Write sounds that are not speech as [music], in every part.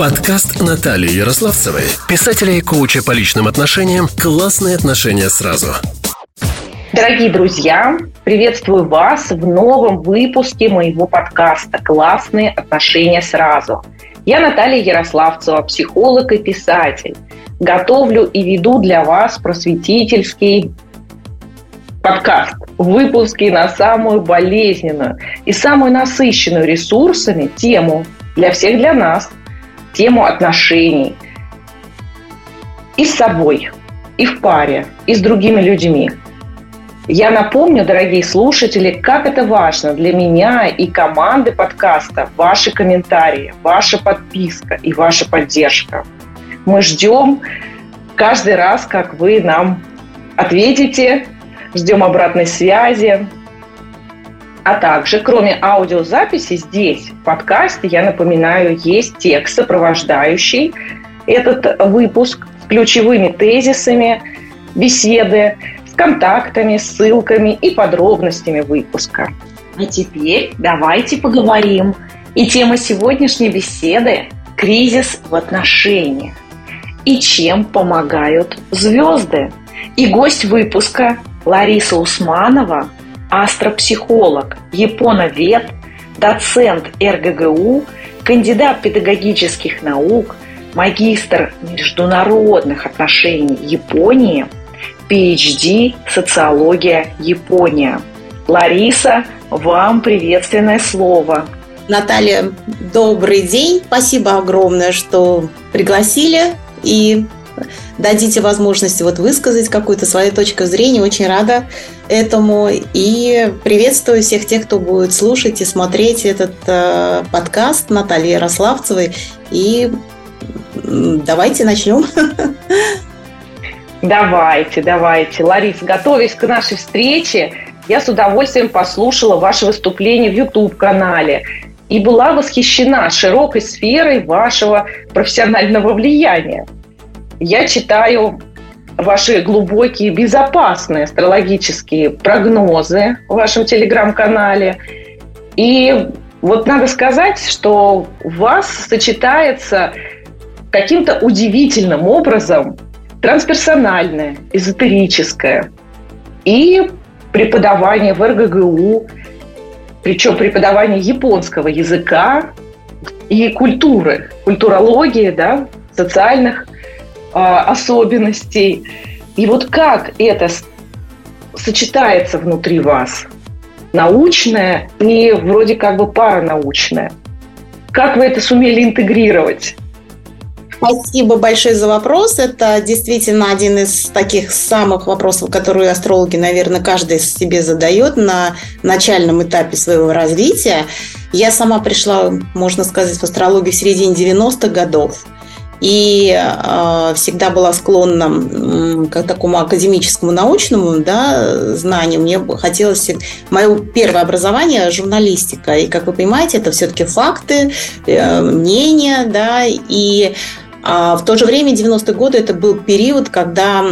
Подкаст Натальи Ярославцевой, писателя и коуча по личным отношениям «Классные отношения сразу». Дорогие друзья, приветствую вас в новом выпуске моего подкаста «Классные отношения сразу». Я Наталья Ярославцева, психолог и писатель. Готовлю и веду для вас просветительский подкаст, выпуски на самую болезненную и самую насыщенную ресурсами тему для всех для нас, тему отношений и с собой, и в паре, и с другими людьми. Я напомню, дорогие слушатели, как это важно для меня и команды подкаста, ваши комментарии, ваша подписка и ваша поддержка. Мы ждем каждый раз, как вы нам ответите, ждем обратной связи. А также, кроме аудиозаписи, здесь, в подкасте, я напоминаю, есть текст, сопровождающий этот выпуск с ключевыми тезисами, беседы, с контактами, ссылками и подробностями выпуска. А теперь давайте поговорим. И тема сегодняшней беседы – кризис в отношениях. И чем помогают звезды. И гость выпуска Лариса Усманова, астропсихолог, японовед, доцент РГГУ, кандидат педагогических наук, магистр международных отношений Японии, PhD «Социология Япония». Лариса, вам приветственное слово. Наталья, добрый день. Спасибо огромное, что пригласили. И дадите возможность вот высказать какую-то свою точку зрения. Очень рада этому. И приветствую всех тех, кто будет слушать и смотреть этот э, подкаст Натальи Ярославцевой. И давайте начнем. Давайте, давайте. Ларис, готовясь к нашей встрече, я с удовольствием послушала ваше выступление в YouTube-канале и была восхищена широкой сферой вашего профессионального влияния я читаю ваши глубокие, безопасные астрологические прогнозы в вашем телеграм-канале. И вот надо сказать, что у вас сочетается каким-то удивительным образом трансперсональное, эзотерическое и преподавание в РГГУ, причем преподавание японского языка и культуры, культурологии, да, социальных особенностей. И вот как это сочетается внутри вас? Научное и вроде как бы паранаучное. Как вы это сумели интегрировать? Спасибо большое за вопрос. Это действительно один из таких самых вопросов, которые астрологи, наверное, каждый себе задает на начальном этапе своего развития. Я сама пришла, можно сказать, в астрологию в середине 90-х годов и э, всегда была склонна к такому академическому научному да, знанию. Мне хотелось... Мое первое образование – журналистика. И, как вы понимаете, это все-таки факты, э, мнения, да, и а в то же время 90-е годы это был период, когда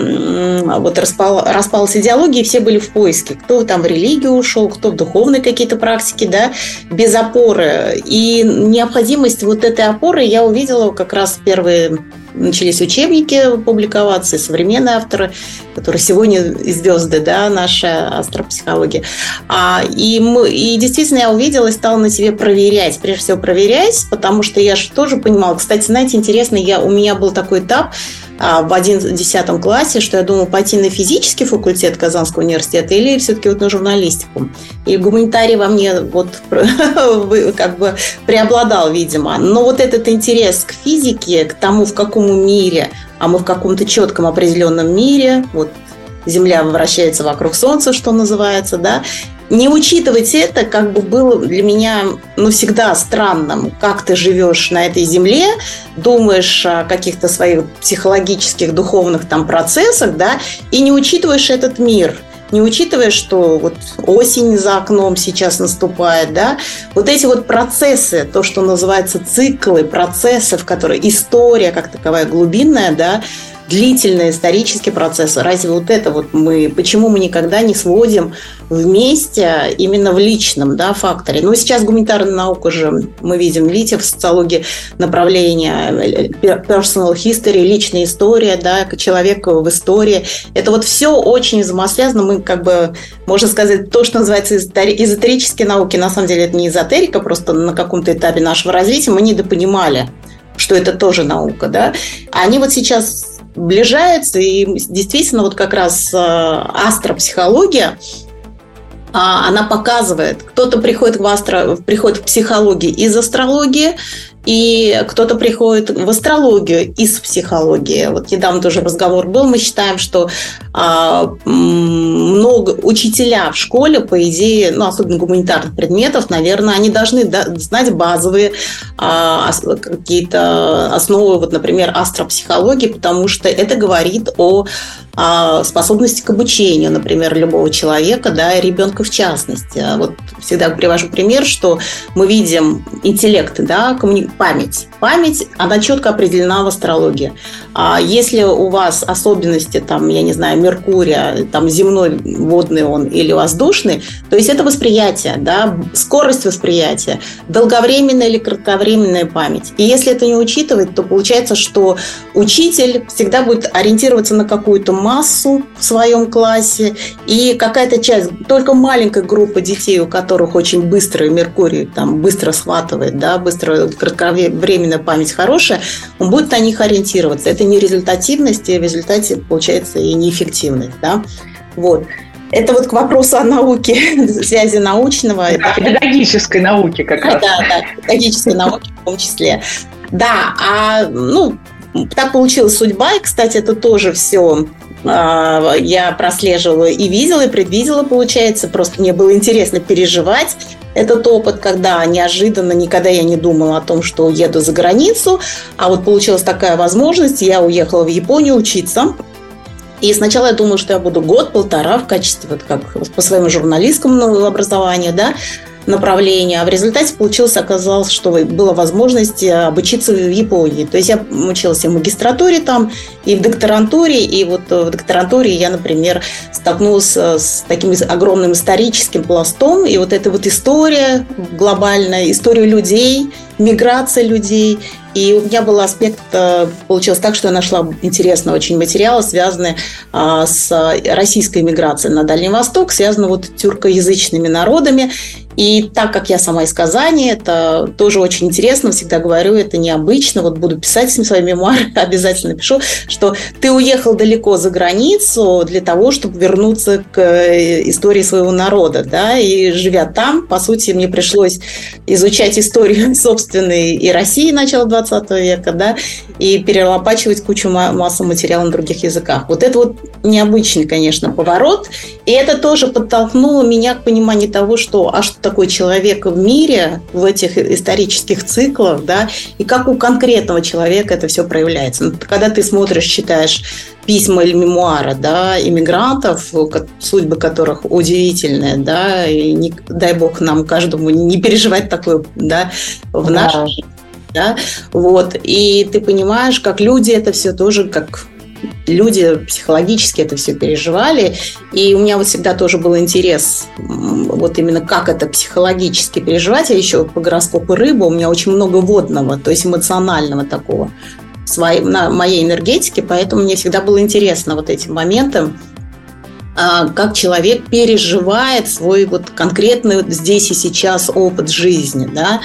вот распал, распалась идеология, и все были в поиске. Кто там в религию ушел, кто в духовные какие-то практики, да, без опоры. И необходимость вот этой опоры я увидела как раз первые начались учебники публиковаться, и современные авторы, которые сегодня звезды, да, наша астропсихология. А, и, мы, и действительно я увидела и стала на себе проверять, прежде всего проверять, потому что я же тоже понимала, кстати, знаете, интересно, я, у меня был такой этап, в 11 классе, что я думала пойти на физический факультет Казанского университета или все-таки вот на журналистику. И гуманитарий во мне вот [laughs] как бы преобладал, видимо. Но вот этот интерес к физике, к тому, в каком мире, а мы в каком-то четком определенном мире, вот Земля вращается вокруг Солнца, что называется, да, не учитывать это как бы было для меня ну, всегда странным. Как ты живешь на этой земле, думаешь о каких-то своих психологических, духовных там процессах, да, и не учитываешь этот мир – не учитывая, что вот осень за окном сейчас наступает, да, вот эти вот процессы, то, что называется циклы процессов, которые история как таковая глубинная, да, длительный исторический процесс. Разве вот это вот мы, почему мы никогда не сводим вместе именно в личном да, факторе? Ну, сейчас гуманитарная наука же, мы видим, видите, в социологии направление э, personal history, личная история, да, человек в истории. Это вот все очень взаимосвязано. Мы как бы, можно сказать, то, что называется эзотерические науки, на самом деле это не эзотерика, просто на каком-то этапе нашего развития мы недопонимали что это тоже наука, да, они вот сейчас сближаются, и действительно вот как раз э, астропсихология, а, она показывает, кто-то приходит в, астро, приходит в психологию из астрологии, и кто-то приходит в астрологию из психологии. Вот недавно тоже разговор был, мы считаем, что а, много учителя в школе, по идее, ну, особенно гуманитарных предметов, наверное, они должны знать базовые а, какие-то основы, вот, например, астропсихологии, потому что это говорит о способности к обучению, например, любого человека, да, и ребенка в частности. Вот всегда привожу пример, что мы видим интеллект, да, коммуни... память. Память, она четко определена в астрологии. А если у вас особенности, там, я не знаю, Меркурия, там, земной, водный он или воздушный, то есть это восприятие, да, скорость восприятия, долговременная или кратковременная память. И если это не учитывать, то получается, что учитель всегда будет ориентироваться на какую-то массу в своем классе, и какая-то часть, только маленькая группа детей, у которых очень быстро Меркурий там быстро схватывает, да, быстро кратковременная память хорошая, он будет на них ориентироваться. Это не результативность, и в результате получается и неэффективность, да. Вот. Это вот к вопросу о науке, [laughs] связи научного. Да, педагогической науки как раз. Да, да, педагогической науки в том числе. Да, а ну, так получилась судьба, и, кстати, это тоже все я прослеживала и видела, и предвидела, получается. Просто мне было интересно переживать этот опыт, когда неожиданно никогда я не думала о том, что уеду за границу, а вот получилась такая возможность, я уехала в Японию учиться. И сначала я думала, что я буду год-полтора в качестве, вот как по своему журналистскому образованию, да, направления. А в результате получилось, оказалось, что была возможность э, обучиться в Японии. То есть я училась и в магистратуре там, и в докторантуре. И вот э, в докторантуре я, например, столкнулась э, с таким огромным историческим пластом. И вот эта вот история глобальная, история людей, миграция людей. И у меня был аспект, получилось так, что я нашла интересный очень материал, связанный а, с российской миграцией на Дальний Восток, связанный вот тюркоязычными народами. И так как я сама из Казани, это тоже очень интересно, всегда говорю, это необычно. Вот буду писать свои [laughs] мемуары, обязательно пишу, что ты уехал далеко за границу для того, чтобы вернуться к э, истории своего народа, да, и живя там, по сути, мне пришлось изучать историю [laughs] собственной и России начала 20 века, да, и перелопачивать кучу массу материала на других языках. Вот это вот необычный, конечно, поворот, и это тоже подтолкнуло меня к пониманию того, что, а что такой человек в мире, в этих исторических циклах, да, и как у конкретного человека это все проявляется. Ну, когда ты смотришь, читаешь письма или мемуары, да, иммигрантов, судьбы которых удивительные, да, и не, дай бог нам каждому не переживать такое, да, в да. нашей да, вот, и ты понимаешь, как люди это все тоже, как люди психологически это все переживали. И у меня вот всегда тоже был интерес вот именно как это психологически переживать. Я еще по гороскопу рыба, у меня очень много водного, то есть эмоционального такого своей, на моей энергетике, поэтому мне всегда было интересно вот этим моментом, а, как человек переживает свой вот конкретный здесь и сейчас опыт жизни, да,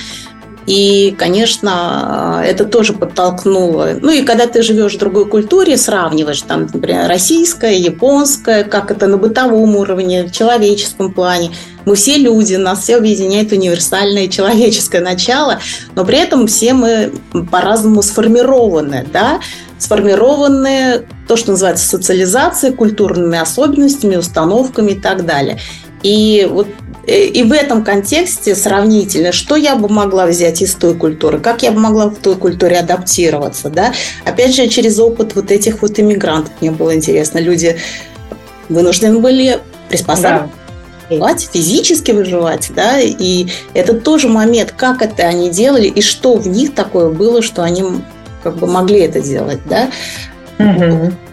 и, конечно, это тоже подтолкнуло. Ну и когда ты живешь в другой культуре, сравниваешь там, например, российская, японская, как это на бытовом уровне, в человеческом плане. Мы все люди, нас все объединяет универсальное человеческое начало, но при этом все мы по-разному сформированы, да, сформированы то, что называется социализацией, культурными особенностями, установками и так далее. И вот и в этом контексте сравнительно, что я бы могла взять из той культуры, как я бы могла в той культуре адаптироваться, да? Опять же, через опыт вот этих вот иммигрантов мне было интересно. Люди вынуждены были приспосабливаться. Да выживать, физически выживать, да, и это тоже момент, как это они делали и что в них такое было, что они как бы могли это делать, да.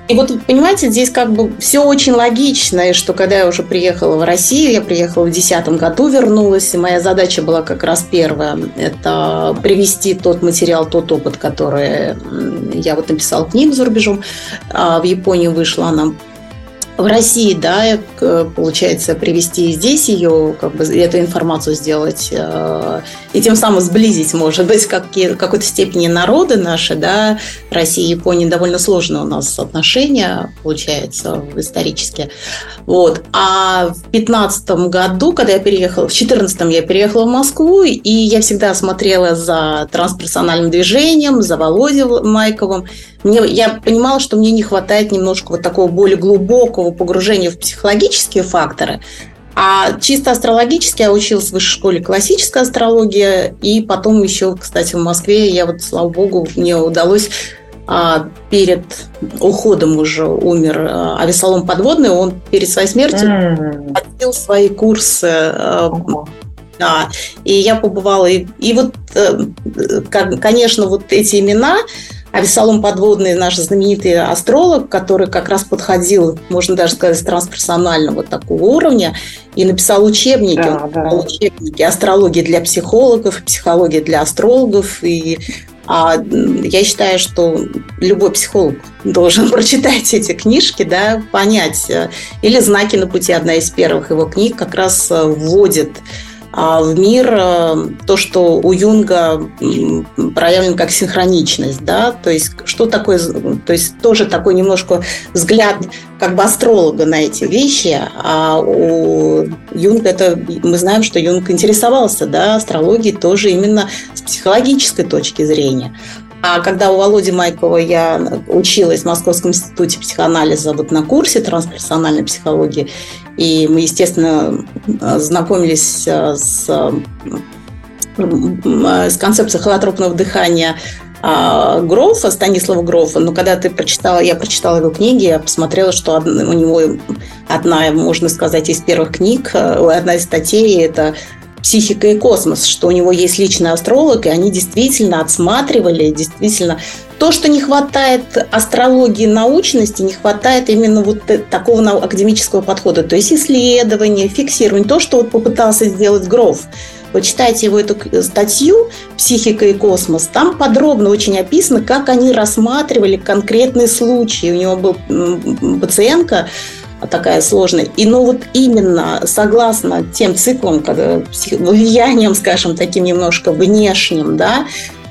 И вот, понимаете, здесь как бы все очень логично, и что когда я уже приехала в Россию, я приехала в 2010 году, вернулась, и моя задача была как раз первая, это привести тот материал, тот опыт, который я вот написала книгу за рубежом, а в Японии вышла она в России, да, получается, привести здесь ее, как бы эту информацию сделать, э, и тем самым сблизить, может быть, как, в какой-то степени народы наши, да, Россия и Япония довольно сложно у нас отношения, получается, исторически. Вот. А в пятнадцатом году, когда я переехала, в четырнадцатом я переехала в Москву, и я всегда смотрела за трансперсональным движением, за Володей Майковым, мне, я понимала, что мне не хватает немножко вот такого более глубокого погружения в психологические факторы. А чисто астрологически я училась в высшей школе классической астрологии, и потом еще, кстати, в Москве я вот, слава богу, мне удалось а, перед уходом уже умер а, Авесолом Подводный, он перед своей смертью mm. свои курсы mm. Да, и я побывала, и, и вот, э, конечно, вот эти имена, а Весолом Подводный, наш знаменитый астролог, который как раз подходил, можно даже сказать, трансперсонального такого уровня, и написал учебники, да, да. учебники астрологии для психологов, психология для астрологов. И а, я считаю, что любой психолог должен [laughs] прочитать эти книжки, да, понять. Э, или «Знаки на пути» одна из первых его книг как раз э, вводит в мир э, то, что у Юнга проявлен как синхроничность, да, то есть что такое, то есть тоже такой немножко взгляд как бы астролога на эти вещи, а у Юнга это, мы знаем, что Юнг интересовался, да, астрологией тоже именно с психологической точки зрения. А когда у Володи Майкова я училась в Московском институте психоанализа вот на курсе трансперсональной психологии, и мы, естественно, знакомились э, с, с концепцией холотропного дыхания а, Грофа, Станислава Грофа, но когда ты прочитала, я прочитала его книги, я посмотрела, что у него одна, можно сказать, из первых книг, э, одна из статей – это психика и космос, что у него есть личный астролог, и они действительно отсматривали, действительно то, что не хватает астрологии научности, не хватает именно вот такого академического подхода, то есть исследования, фиксирование, то, что вот попытался сделать Гроф. Вот читайте его эту статью «Психика и космос», там подробно очень описано, как они рассматривали конкретные случаи. У него был пациентка, такая сложная. И ну вот именно согласно тем циклам, когда, влиянием, скажем, таким немножко внешним, да,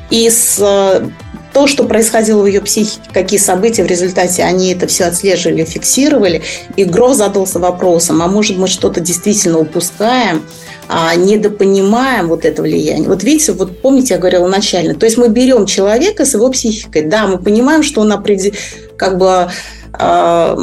и с э, то, что происходило в ее психике, какие события в результате они это все отслеживали, фиксировали. И Гро задался вопросом, а может мы что-то действительно упускаем, а недопонимаем вот это влияние. Вот видите, вот помните, я говорила начально, то есть мы берем человека с его психикой, да, мы понимаем, что он определ... как бы э,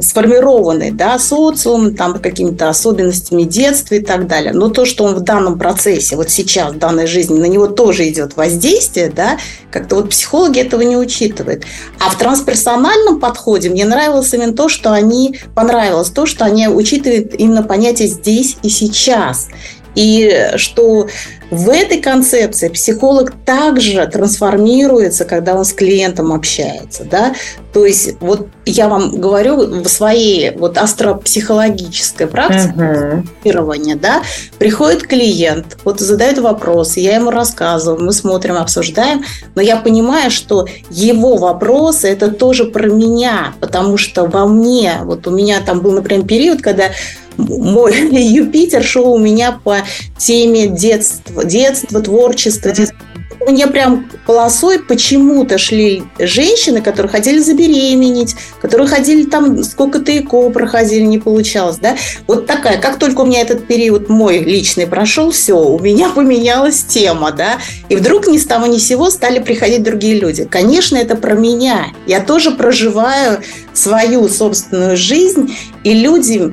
сформированный да, социумом, там, какими-то особенностями детства и так далее. Но то, что он в данном процессе, вот сейчас, в данной жизни, на него тоже идет воздействие, да, как-то вот психологи этого не учитывают. А в трансперсональном подходе мне нравилось именно то, что они, понравилось то, что они учитывают именно понятие здесь и сейчас. И что в этой концепции психолог также трансформируется, когда он с клиентом общается. Да? То есть вот я вам говорю в своей вот астропсихологической практике uh-huh. да, приходит клиент, вот задает вопрос, я ему рассказываю, мы смотрим, обсуждаем, но я понимаю, что его вопросы это тоже про меня, потому что во мне, вот у меня там был, например, период, когда мой [laughs] Юпитер шел у меня по теме детства, детства, творчества, детства у меня прям полосой почему-то шли женщины, которые хотели забеременеть, которые ходили там, сколько-то ЭКО проходили, не получалось, да. Вот такая, как только у меня этот период мой личный прошел, все, у меня [laughs] поменялась тема, да, и вдруг ни с того ни с сего стали приходить другие люди. Конечно, это про меня. Я тоже проживаю свою собственную жизнь, и люди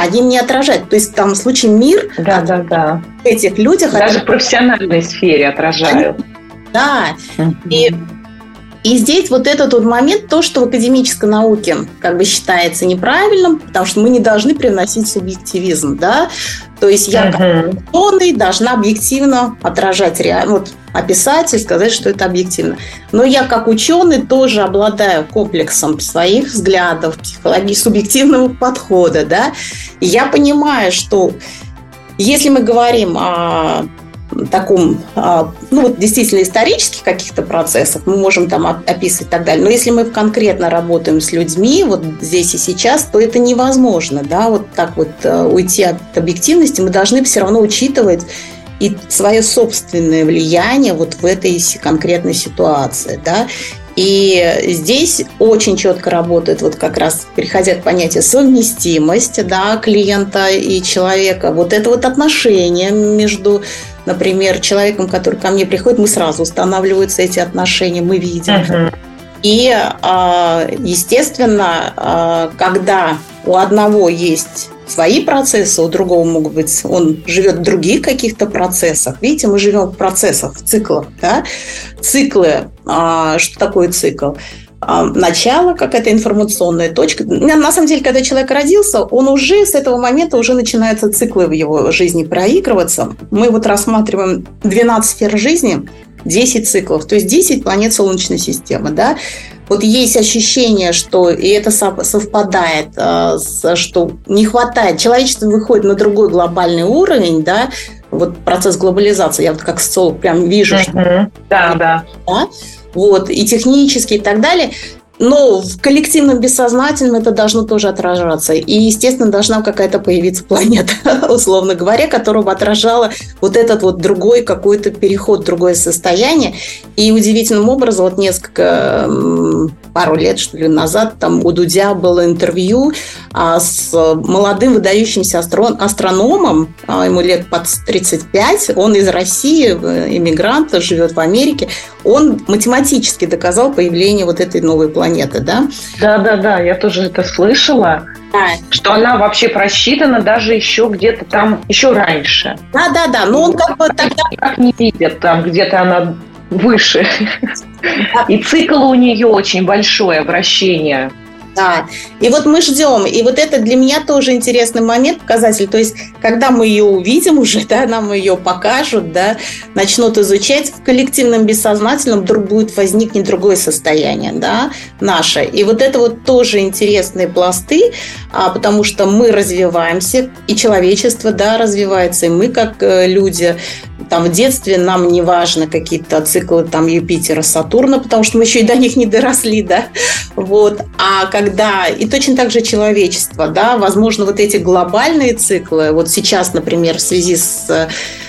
они не отражают. То есть там в случае мир да, да, да. этих людях... Даже в профессиональной сфере отражают. Да. И, И здесь вот этот вот момент, то, что в академической науке как бы считается неправильным, потому что мы не должны привносить субъективизм, да, то есть я как ученый должна объективно отражать реально, вот описать и сказать, что это объективно. Но я как ученый тоже обладаю комплексом своих взглядов, психологии, субъективного подхода, да, и я понимаю, что если мы говорим о таком, а, ну вот действительно исторических каких-то процессах, мы можем там описывать и так далее. Но если мы конкретно работаем с людьми, вот здесь и сейчас, то это невозможно, да, вот так вот э, уйти от объективности. Мы должны все равно учитывать и свое собственное влияние вот в этой конкретной ситуации, да. И здесь очень четко работает, вот как раз переходя к понятию совместимость да, клиента и человека, вот это вот отношение между например, человеком, который ко мне приходит, мы сразу устанавливаются эти отношения, мы видим. Uh-huh. И, а, естественно, а, когда у одного есть свои процессы, у другого могут быть, он живет в других каких-то процессах. Видите, мы живем в процессах, в циклах. Да? Циклы, а, что такое цикл? А, начало, какая-то информационная точка. На самом деле, когда человек родился, он уже с этого момента уже начинаются циклы в его жизни проигрываться. Мы вот рассматриваем 12 сфер жизни, 10 циклов, то есть 10 планет Солнечной системы, да, вот есть ощущение, что и это совпадает, а, что не хватает, человечество выходит на другой глобальный уровень, да, вот процесс глобализации, я вот как социолог прям вижу, что... Да, да. да вот, и технически и так далее. Но в коллективном бессознательном это должно тоже отражаться. И, естественно, должна какая-то появиться планета, [laughs] условно говоря, которая бы отражала вот этот вот другой какой-то переход, другое состояние. И удивительным образом, вот несколько, пару лет, что ли, назад, там у Дудя было интервью а, с молодым выдающимся астрон, астрономом, а, ему лет под 35, он из России, иммигрант, живет в Америке. Он математически доказал появление вот этой новой планеты да? Да, да, да, я тоже это слышала. Да. Что она вообще просчитана даже еще где-то там, еще раньше. Да, да, да. Но он как бы тогда... Как не видят, там где-то она выше. И цикл у нее очень большое вращение. Да. И вот мы ждем. И вот это для меня тоже интересный момент, показатель. То есть, когда мы ее увидим уже, да, нам ее покажут, да, начнут изучать, в коллективном бессознательном вдруг будет возникнет другое состояние, да, наше. И вот это вот тоже интересные пласты, а, потому что мы развиваемся, и человечество, да, развивается, и мы как э, люди, там в детстве нам не важно какие-то циклы там Юпитера, Сатурна, потому что мы еще и до них не доросли, да, вот. А когда, и точно так же человечество, да, возможно, вот эти глобальные циклы, вот сейчас, например, в связи с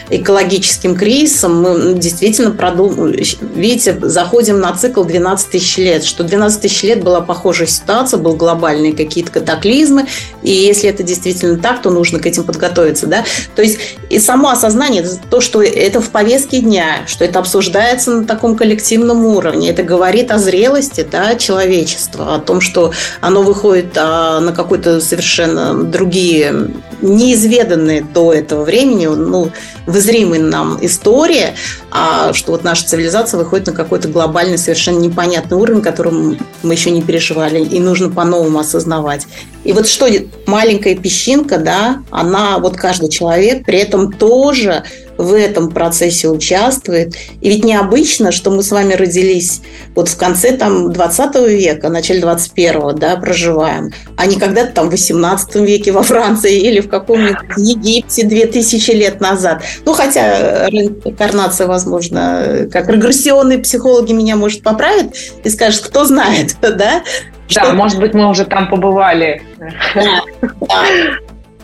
экологическим кризисом мы действительно продумали, видите, заходим на цикл 12 тысяч лет, что 12 тысяч лет была похожая ситуация, был глобальные какие-то катаклизмы, и если это действительно так, то нужно к этим подготовиться, да. То есть и само осознание, то, что это в повестке дня, что это обсуждается на таком коллективном уровне, это говорит о зрелости, да, человечества, о том, что оно выходит а, на какой-то совершенно другие, неизведанные до этого времени, ну, в зримой нам истории, а что вот наша цивилизация выходит на какой-то глобальный, совершенно непонятный уровень, которым мы еще не переживали, и нужно по-новому осознавать. И вот что маленькая песчинка, да, она, вот каждый человек при этом тоже в этом процессе участвует. И ведь необычно, что мы с вами родились вот в конце там 20 века, начале 21-го, да, проживаем, а не когда-то там в 18 веке во Франции или в каком-нибудь Египте 2000 лет назад. Ну, хотя реинкарнация, возможно, как регрессионные психологи меня, может, поправят и скажут, кто знает, [laughs] да? Да, может быть, мы уже там побывали. Да, да.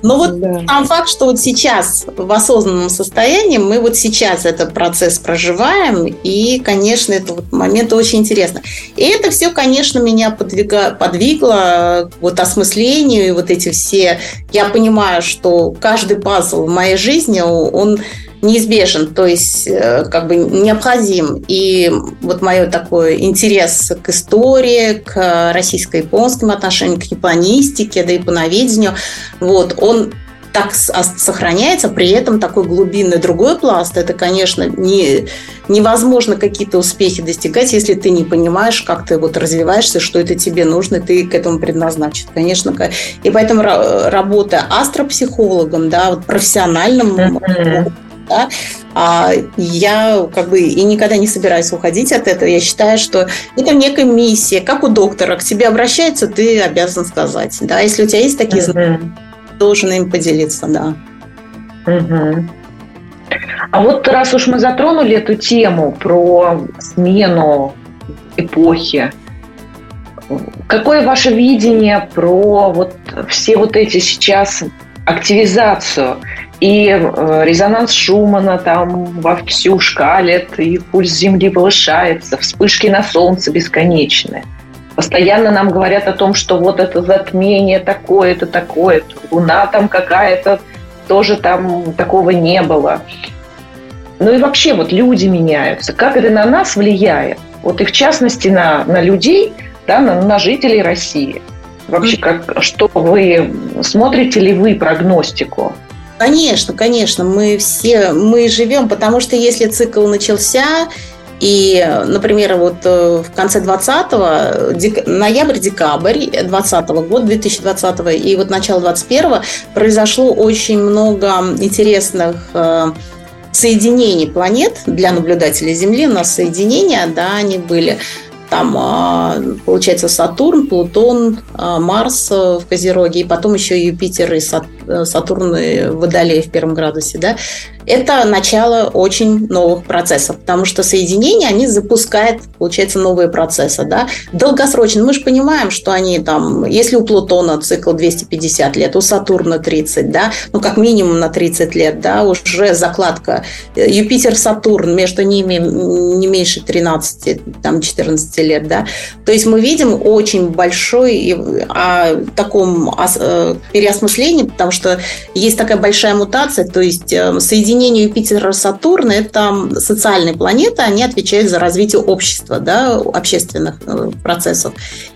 Но вот да. сам факт, что вот сейчас в осознанном состоянии мы вот сейчас этот процесс проживаем, и, конечно, это вот момент очень интересно. И это все, конечно, меня подвига, подвигло к вот осмыслению, и вот эти все... Я понимаю, что каждый пазл в моей жизни, он неизбежен, то есть э, как бы необходим. И вот мой такой интерес к истории, к российско-японским отношениям, к японистике, да японоведению, вот, он так сохраняется, при этом такой глубинный другой пласт, это, конечно, не, невозможно какие-то успехи достигать, если ты не понимаешь, как ты вот развиваешься, что это тебе нужно, ты к этому предназначен. Конечно, и поэтому работа астропсихологом, да, вот профессиональным да, а я как бы и никогда не собираюсь уходить от этого. Я считаю, что это некая миссия, как у доктора, к тебе обращаются, ты обязан сказать, да, если у тебя есть такие знания, должен им поделиться, да. Угу. А вот раз уж мы затронули эту тему про смену эпохи, какое ваше видение про вот все вот эти сейчас активизацию и э, резонанс Шумана там вовсю шкалит, и пульс Земли повышается, вспышки на Солнце бесконечные. Постоянно нам говорят о том, что вот это затмение такое-то, такое-то, Луна там какая-то, тоже там такого не было. Ну и вообще вот люди меняются. Как это на нас влияет? Вот и в частности на, на людей, да, на, на жителей России. Вообще, как, что вы смотрите ли вы прогностику? Конечно, конечно, мы все, мы живем, потому что если цикл начался, и, например, вот э, в конце 20-го, дек... ноябрь-декабрь 20 -го года, 2020 -го, и вот начало 21 произошло очень много интересных э, соединений планет для наблюдателей Земли. У нас соединения, да, они были там, а, получается, Сатурн, Плутон, а, Марс в Козероге, и потом еще Юпитер и э, Сатурн в Водолее в первом градусе, да, это начало очень новых процессов, потому что соединения, они запускают, получается, новые процессы, да, долгосрочно. Мы же понимаем, что они там, если у Плутона цикл 250 лет, у Сатурна 30, да, ну, как минимум на 30 лет, да, уже закладка Юпитер-Сатурн, между ними не меньше 13, там, 14 лет, да, то есть мы видим очень большой а, таком а, переосмыслении, потому что есть такая большая мутация, то есть э, соединение соединение Юпитера-Сатурна – это социальные планеты, они отвечают за развитие общества, да, общественных э, процессов.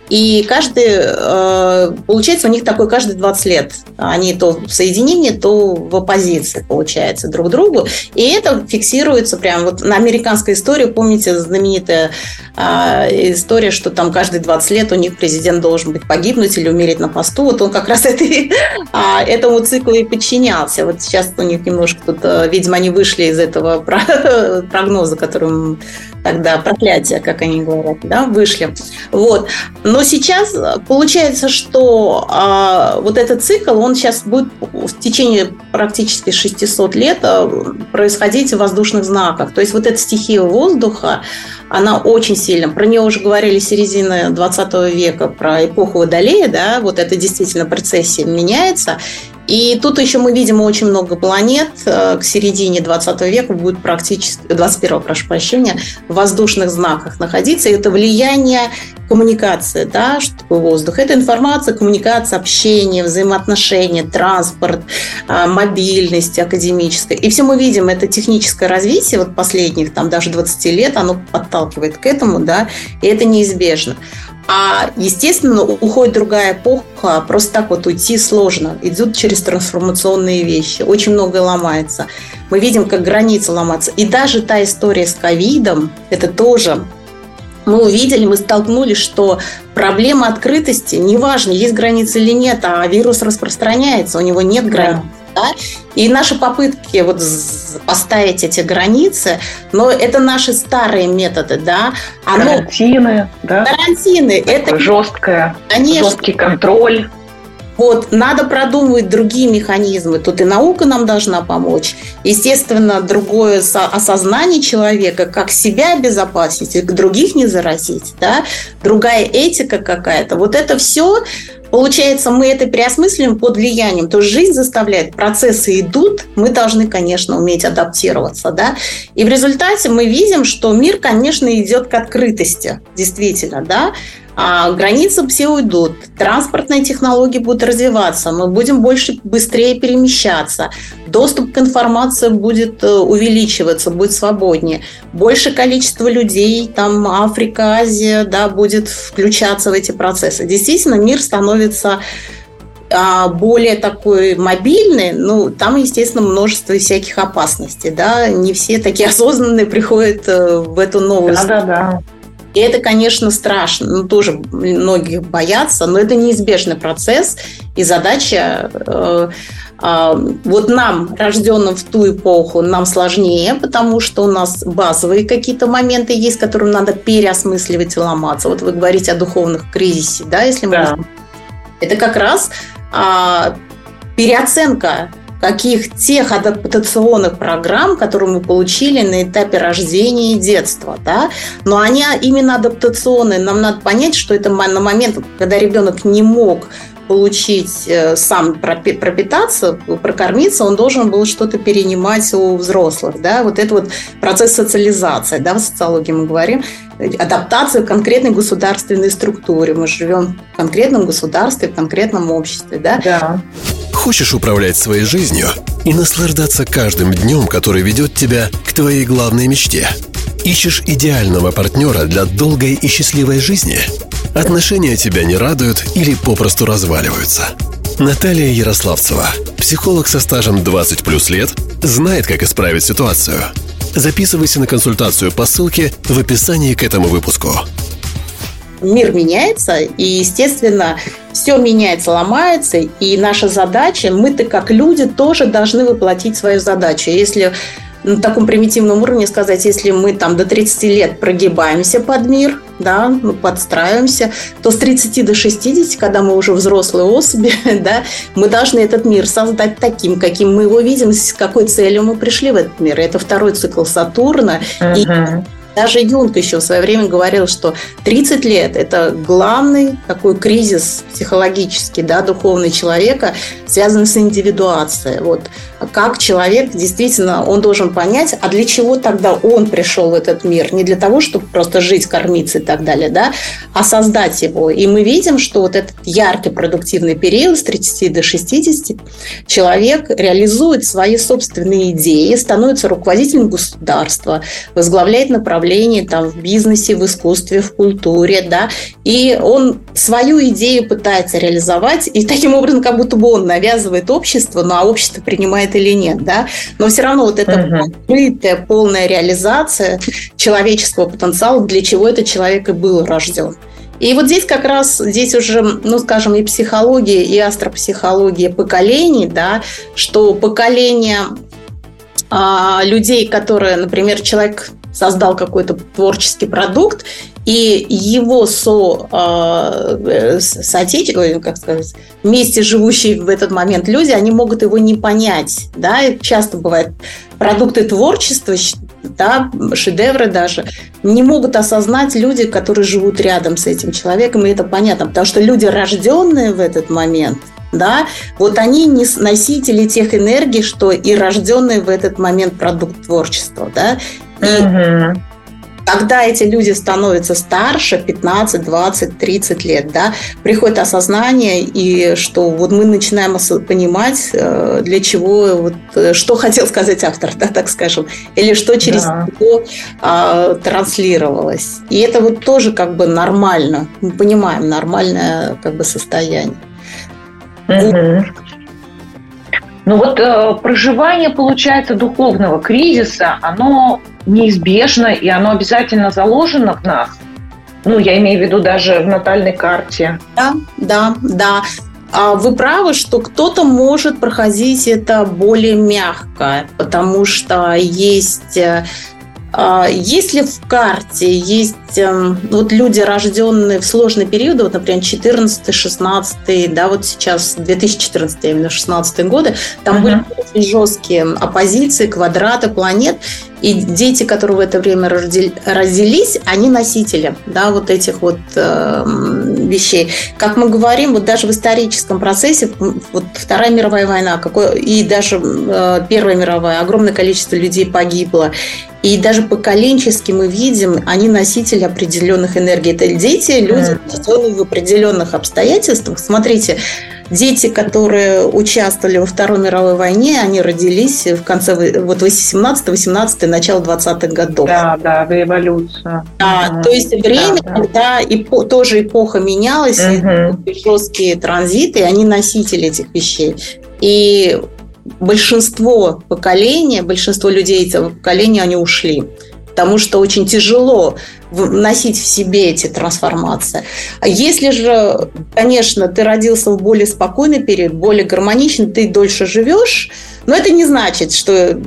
И каждый, э, получается, у них такой каждые 20 лет. Они то в соединении, то в оппозиции, получается, друг другу. И это фиксируется прямо вот на американской истории. Помните знаменитая э, история, что там каждые 20 лет у них президент должен быть погибнуть или умереть на посту. Вот он как раз этой, а, этому циклу и подчинялся. Вот сейчас у них немножко тут, э, видимо, они вышли из этого [laughs] прогноза, которым тогда проклятие, как они говорят, да, вышли. Вот. Но сейчас получается, что а, вот этот цикл, он сейчас будет в течение практически 600 лет а, происходить в воздушных знаках. То есть вот эта стихия воздуха, она очень сильно. Про нее уже говорили середины 20 века, про эпоху Водолея, да, вот это действительно процессия меняется. И тут еще мы видим очень много планет. Э, к середине 20 века будет практически, 21 прошу прощения, в воздушных знаках находиться. И это влияние коммуникации, да, что такое воздух. Это информация, коммуникация, общение, взаимоотношения, транспорт, э, мобильность академическая. И все мы видим, это техническое развитие вот последних там даже 20 лет, оно подталкивает к этому, да, и это неизбежно. А, естественно, уходит другая эпоха, просто так вот уйти сложно. Идут через трансформационные вещи, очень многое ломается. Мы видим, как границы ломаются. И даже та история с ковидом, это тоже мы увидели, мы столкнулись, что проблема открытости, неважно, есть границы или нет, а вирус распространяется, у него нет границ. Да. Да? И наши попытки вот поставить эти границы, но это наши старые методы, да. Оно... Карантины, да? Карантины. Это жесткое, Конечно. жесткий контроль. Вот, надо продумывать другие механизмы. Тут и наука нам должна помочь. Естественно, другое осознание человека, как себя обезопасить, и других не заразить. Да? Другая этика какая-то. Вот это все Получается, мы это переосмысливаем под влиянием. То есть жизнь заставляет, процессы идут, мы должны, конечно, уметь адаптироваться. Да? И в результате мы видим, что мир, конечно, идет к открытости, действительно. Да? А границы все уйдут, транспортные технологии будут развиваться, мы будем больше, быстрее перемещаться, доступ к информации будет э, увеличиваться, будет свободнее, больше количество людей, там Африка, Азия, да, будет включаться в эти процессы. Действительно, мир становится а более такой мобильный, ну, там, естественно, множество всяких опасностей, да, не все такие [laughs] осознанные приходят э, в эту новую да, да, да. И это, конечно, страшно, ну, тоже многие боятся, но это неизбежный процесс, и задача э, э, вот нам, рожденным в ту эпоху, нам сложнее, потому что у нас базовые какие-то моменты есть, которым надо переосмысливать и ломаться. Вот вы говорите о духовных кризисе, да, если мы... Да. Это как раз а, переоценка каких тех адаптационных программ, которые мы получили на этапе рождения и детства, да, но они именно адаптационные. Нам надо понять, что это на момент, когда ребенок не мог получить э, сам пропитаться, прокормиться, он должен был что-то перенимать у взрослых. Да? Вот это вот процесс социализации, да, в социологии мы говорим, адаптация к конкретной государственной структуре. Мы живем в конкретном государстве, в конкретном обществе. Да? Да. Хочешь управлять своей жизнью и наслаждаться каждым днем, который ведет тебя к твоей главной мечте? Ищешь идеального партнера для долгой и счастливой жизни – Отношения тебя не радуют или попросту разваливаются. Наталья Ярославцева, психолог со стажем 20 плюс лет, знает, как исправить ситуацию. Записывайся на консультацию по ссылке в описании к этому выпуску. Мир меняется, и, естественно, все меняется, ломается, и наша задача, мы-то как люди тоже должны воплотить свою задачу. Если на таком примитивном уровне сказать, если мы там до 30 лет прогибаемся под мир, да, мы подстраиваемся, то с 30 до 60, когда мы уже взрослые особи, [laughs] да, мы должны этот мир создать таким, каким мы его видим, с какой целью мы пришли в этот мир. Это второй цикл Сатурна. Uh-huh. И даже Юнг еще в свое время говорил, что 30 лет – это главный такой кризис психологический, да, духовный человека, связанный с индивидуацией. Вот как человек действительно, он должен понять, а для чего тогда он пришел в этот мир? Не для того, чтобы просто жить, кормиться и так далее, да, а создать его. И мы видим, что вот этот яркий продуктивный период с 30 до 60 человек реализует свои собственные идеи, становится руководителем государства, возглавляет направление направлении, там, в бизнесе, в искусстве, в культуре, да, и он свою идею пытается реализовать, и таким образом, как будто бы он навязывает общество, ну, а общество принимает или нет, да, но все равно вот эта открытая, полная реализация человеческого потенциала, для чего этот человек и был рожден. И вот здесь как раз, здесь уже, ну, скажем, и психология, и астропсихология поколений, да, что поколение а, людей, которые, например, человек создал какой-то творческий продукт, и его со, э, соотече, как сказать, вместе живущие в этот момент люди, они могут его не понять. Да? Часто бывает продукты творчества, да, шедевры даже, не могут осознать люди, которые живут рядом с этим человеком, и это понятно, потому что люди, рожденные в этот момент, да, вот они не носители тех энергий, что и рожденный в этот момент продукт творчества, да, и угу. когда эти люди становятся старше, 15, 20, 30 лет, да, приходит осознание, и что вот мы начинаем понимать, э, для чего, вот, э, что хотел сказать автор, да, так скажем, или что через да. него а, транслировалось. И это вот тоже как бы нормально, мы понимаем, нормальное как бы состояние. Угу. Ну вот э, проживание, получается, духовного кризиса, оно неизбежно, и оно обязательно заложено в нас. Ну, я имею в виду даже в натальной карте. Да, да, да. А вы правы, что кто-то может проходить это более мягко, потому что есть э, а, если в карте есть эм, вот люди, рожденные в сложный период, вот, например, 14 16 да, вот сейчас 2014 именно 16 годы, там uh-huh. были очень жесткие оппозиции, квадраты планет, и дети, которые в это время родились, они носители да, вот этих вот э, вещей. Как мы говорим, вот даже в историческом процессе, вот Вторая мировая война, какой, и даже э, Первая мировая, огромное количество людей погибло. И даже поколенчески мы видим, они носители определенных энергий. Это дети, люди, рожденные в определенных обстоятельствах. Смотрите, дети, которые участвовали во Второй мировой войне, они родились в конце вот 17-18, начало 20-х годов. Да, да, в революцию. Да, то есть время, да, когда да. Эпо, тоже эпоха менялась, угу. жесткие транзиты, они носители этих вещей. И большинство поколения, большинство людей этого поколения, они ушли потому что очень тяжело носить в себе эти трансформации. А если же, конечно, ты родился в более спокойный период, более гармоничный, ты дольше живешь, но это не значит, что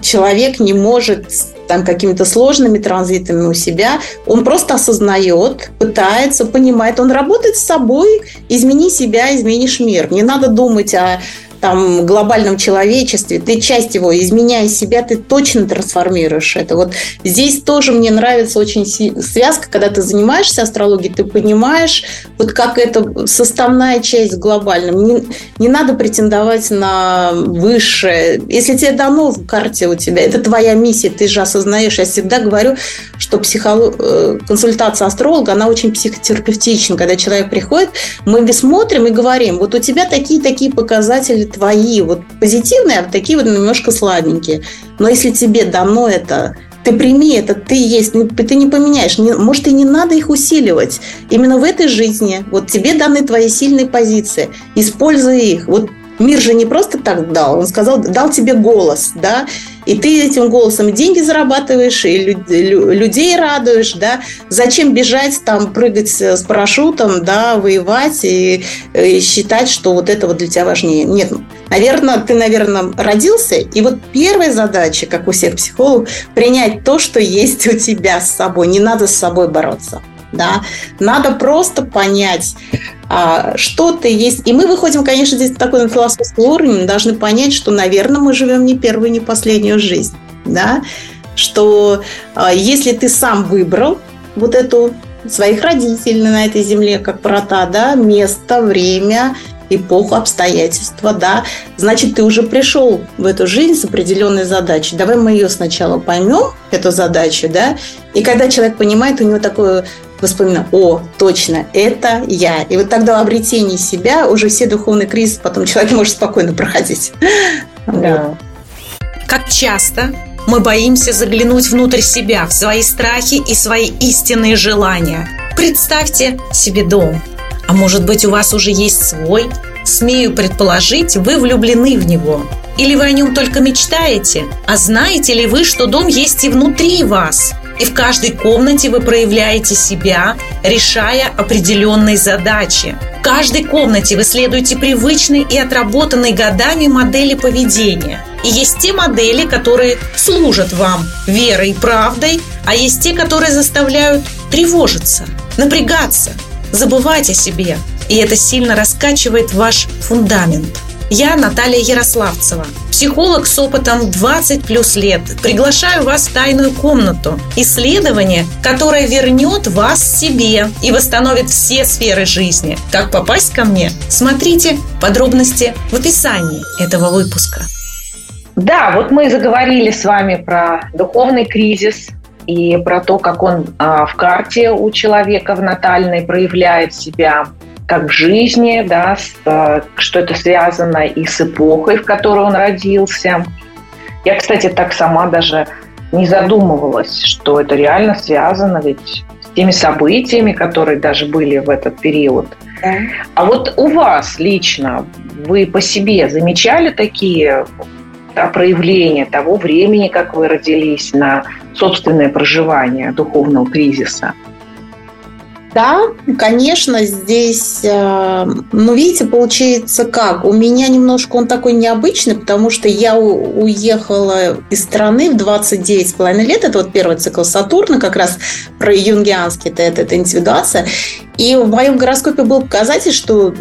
человек не может там какими-то сложными транзитами у себя, он просто осознает, пытается, понимает, он работает с собой, измени себя, изменишь мир. Не надо думать о там, глобальном человечестве, ты часть его, изменяя себя, ты точно трансформируешь это. Вот здесь тоже мне нравится очень связка, когда ты занимаешься астрологией, ты понимаешь, вот как это составная часть глобальном. Не, не надо претендовать на высшее. Если тебе дано в карте у тебя, это твоя миссия, ты же осознаешь. Я всегда говорю, что психолог... Э, консультация астролога, она очень психотерапевтична. Когда человек приходит, мы смотрим и говорим, вот у тебя такие-такие показатели твои вот позитивные, а такие вот немножко слабенькие. Но если тебе дано это, ты прими это, ты есть, ты не поменяешь. может, и не надо их усиливать. Именно в этой жизни вот тебе даны твои сильные позиции. Используй их. Вот Мир же не просто так дал, он сказал, дал тебе голос, да, и ты этим голосом деньги зарабатываешь, и людей радуешь, да. Зачем бежать, там, прыгать с парашютом, да, воевать и, и считать, что вот это вот для тебя важнее? Нет, наверное, ты, наверное, родился, и вот первая задача, как у всех психологов, принять то, что есть у тебя с собой, не надо с собой бороться да, надо просто понять, а, что ты есть. И мы выходим, конечно, здесь на такой философский уровень, мы должны понять, что, наверное, мы живем не первую, не последнюю жизнь, да, что а, если ты сам выбрал вот эту своих родителей на этой земле, как врата, да, место, время, эпоху, обстоятельства, да, значит, ты уже пришел в эту жизнь с определенной задачей. Давай мы ее сначала поймем, эту задачу, да, и когда человек понимает, у него такое воспоминаю, о, точно, это я. И вот тогда в обретении себя уже все духовные кризисы потом человек может спокойно проходить. Да. Как часто мы боимся заглянуть внутрь себя, в свои страхи и свои истинные желания. Представьте себе дом. А может быть, у вас уже есть свой? Смею предположить, вы влюблены в него. Или вы о нем только мечтаете? А знаете ли вы, что дом есть и внутри вас? И в каждой комнате вы проявляете себя, решая определенные задачи. В каждой комнате вы следуете привычной и отработанной годами модели поведения. И есть те модели, которые служат вам верой и правдой, а есть те, которые заставляют тревожиться, напрягаться, забывать о себе. И это сильно раскачивает ваш фундамент – я Наталья Ярославцева, психолог с опытом 20 плюс лет. Приглашаю вас в тайную комнату. Исследование, которое вернет вас себе и восстановит все сферы жизни. Как попасть ко мне? Смотрите подробности в описании этого выпуска. Да, вот мы заговорили с вами про духовный кризис и про то, как он а, в карте у человека в натальной проявляет себя как в жизни, да, с, э, что это связано и с эпохой, в которой он родился. Я, кстати, так сама даже не задумывалась, что это реально связано ведь с теми событиями, которые даже были в этот период. Да. А вот у вас лично, вы по себе замечали такие да, проявления того времени, как вы родились, на собственное проживание духовного кризиса? Да, конечно, здесь, э, ну, видите, получается как? У меня немножко он такой необычный, потому что я уехала из страны в 29,5 лет. Это вот первый цикл Сатурна, как раз про юнгианский, это, это, это индивидуация. И в моем гороскопе был показатель, что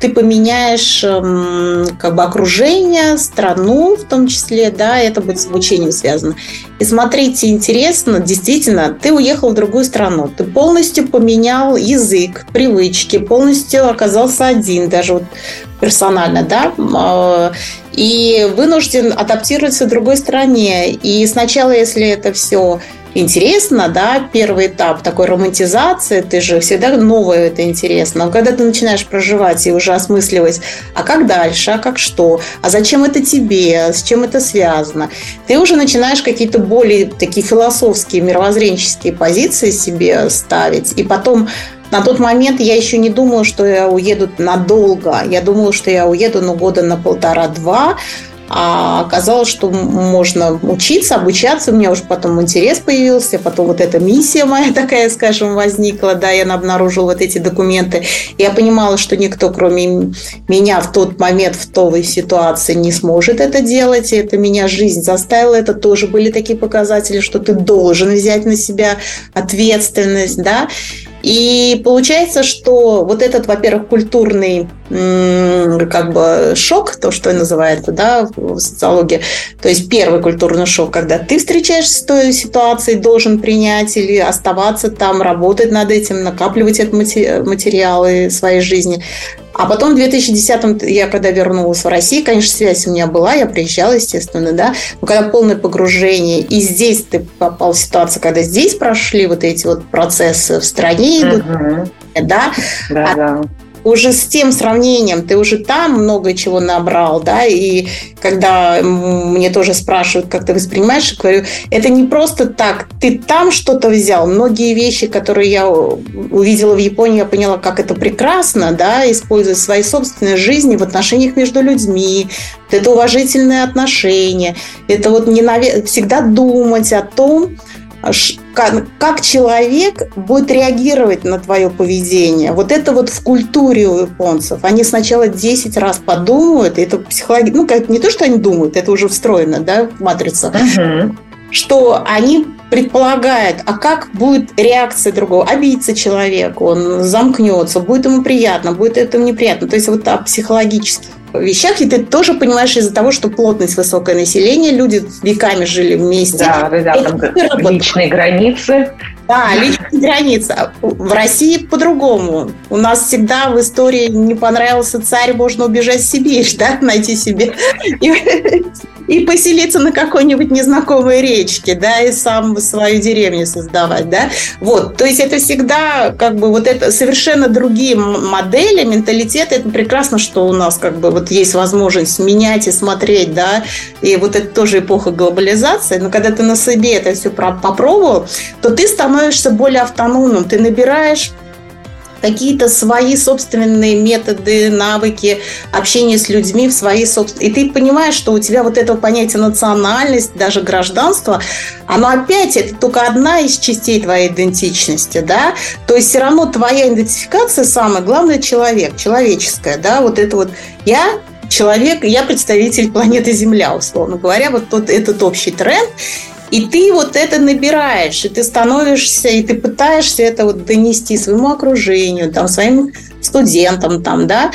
ты поменяешь эм, как бы окружение, страну в том числе, да, это будет с обучением связано. И смотрите, интересно, действительно, ты уехал в другую страну, ты полностью поменял язык, привычки, полностью оказался один, даже вот персонально, да, э, и вынужден адаптироваться в другой стране. И сначала, если это все интересно, да, первый этап такой романтизации, ты же всегда новое это интересно. Но когда ты начинаешь проживать и уже осмысливать, а как дальше, а как что, а зачем это тебе, с чем это связано, ты уже начинаешь какие-то более такие философские, мировоззренческие позиции себе ставить, и потом на тот момент я еще не думала, что я уеду надолго. Я думала, что я уеду ну, года на полтора-два, а оказалось, что можно учиться, обучаться. У меня уже потом интерес появился, потом вот эта миссия моя [laughs] такая, скажем, возникла, да, я обнаружила вот эти документы. Я понимала, что никто, кроме меня в тот момент, в той ситуации не сможет это делать. И это меня жизнь заставила. Это тоже были такие показатели, что ты должен взять на себя ответственность, да. И получается, что вот этот, во-первых, культурный как бы шок, то, что называется, да, в социологии, то есть первый культурный шок, когда ты встречаешься с той ситуацией, должен принять или оставаться там, работать над этим, накапливать эти материалы своей жизни. А потом в 2010-м я когда вернулась в Россию, конечно, связь у меня была, я приезжала, естественно, да, но когда полное погружение, и здесь ты попал в ситуацию, когда здесь прошли вот эти вот процессы в стране идут, угу. да, да, а да уже с тем сравнением, ты уже там много чего набрал, да, и когда мне тоже спрашивают, как ты воспринимаешь, я говорю, это не просто так, ты там что-то взял, многие вещи, которые я увидела в Японии, я поняла, как это прекрасно, да, используя свои собственные жизни в отношениях между людьми, это уважительные отношения, это вот не наве... всегда думать о том, как человек будет реагировать на твое поведение. Вот это вот в культуре у японцев. Они сначала 10 раз подумают, это психология, ну, как не то, что они думают, это уже встроено, да, в матрицу, угу. что они предполагают, а как будет реакция другого. Обидится человек, он замкнется, будет ему приятно, будет этому неприятно. То есть вот о психологических вещах, и ты тоже понимаешь из-за того, что плотность высокое население, люди веками жили вместе. Да, да, там личные границы. Да, личные границы. В России по-другому. У нас всегда в истории не понравился царь, можно убежать в Сибирь, [laughs] да, найти себе и поселиться на какой-нибудь незнакомой речке, да, и сам свою деревню создавать, да. Вот, то есть это всегда как бы вот это совершенно другие модели, менталитеты. Это прекрасно, что у нас как бы вот есть возможность менять и смотреть, да, и вот это тоже эпоха глобализации, но когда ты на себе это все попробовал, то ты становишься более автономным, ты набираешь какие-то свои собственные методы, навыки общения с людьми в свои собственные. И ты понимаешь, что у тебя вот это понятие национальность, даже гражданство, оно опять, это только одна из частей твоей идентичности, да? То есть все равно твоя идентификация самое главное человек, человеческая, да? Вот это вот я человек, я представитель планеты Земля, условно говоря, вот тот, этот общий тренд. И ты вот это набираешь, и ты становишься, и ты пытаешься это вот донести своему окружению, там, своим студентам, там, да,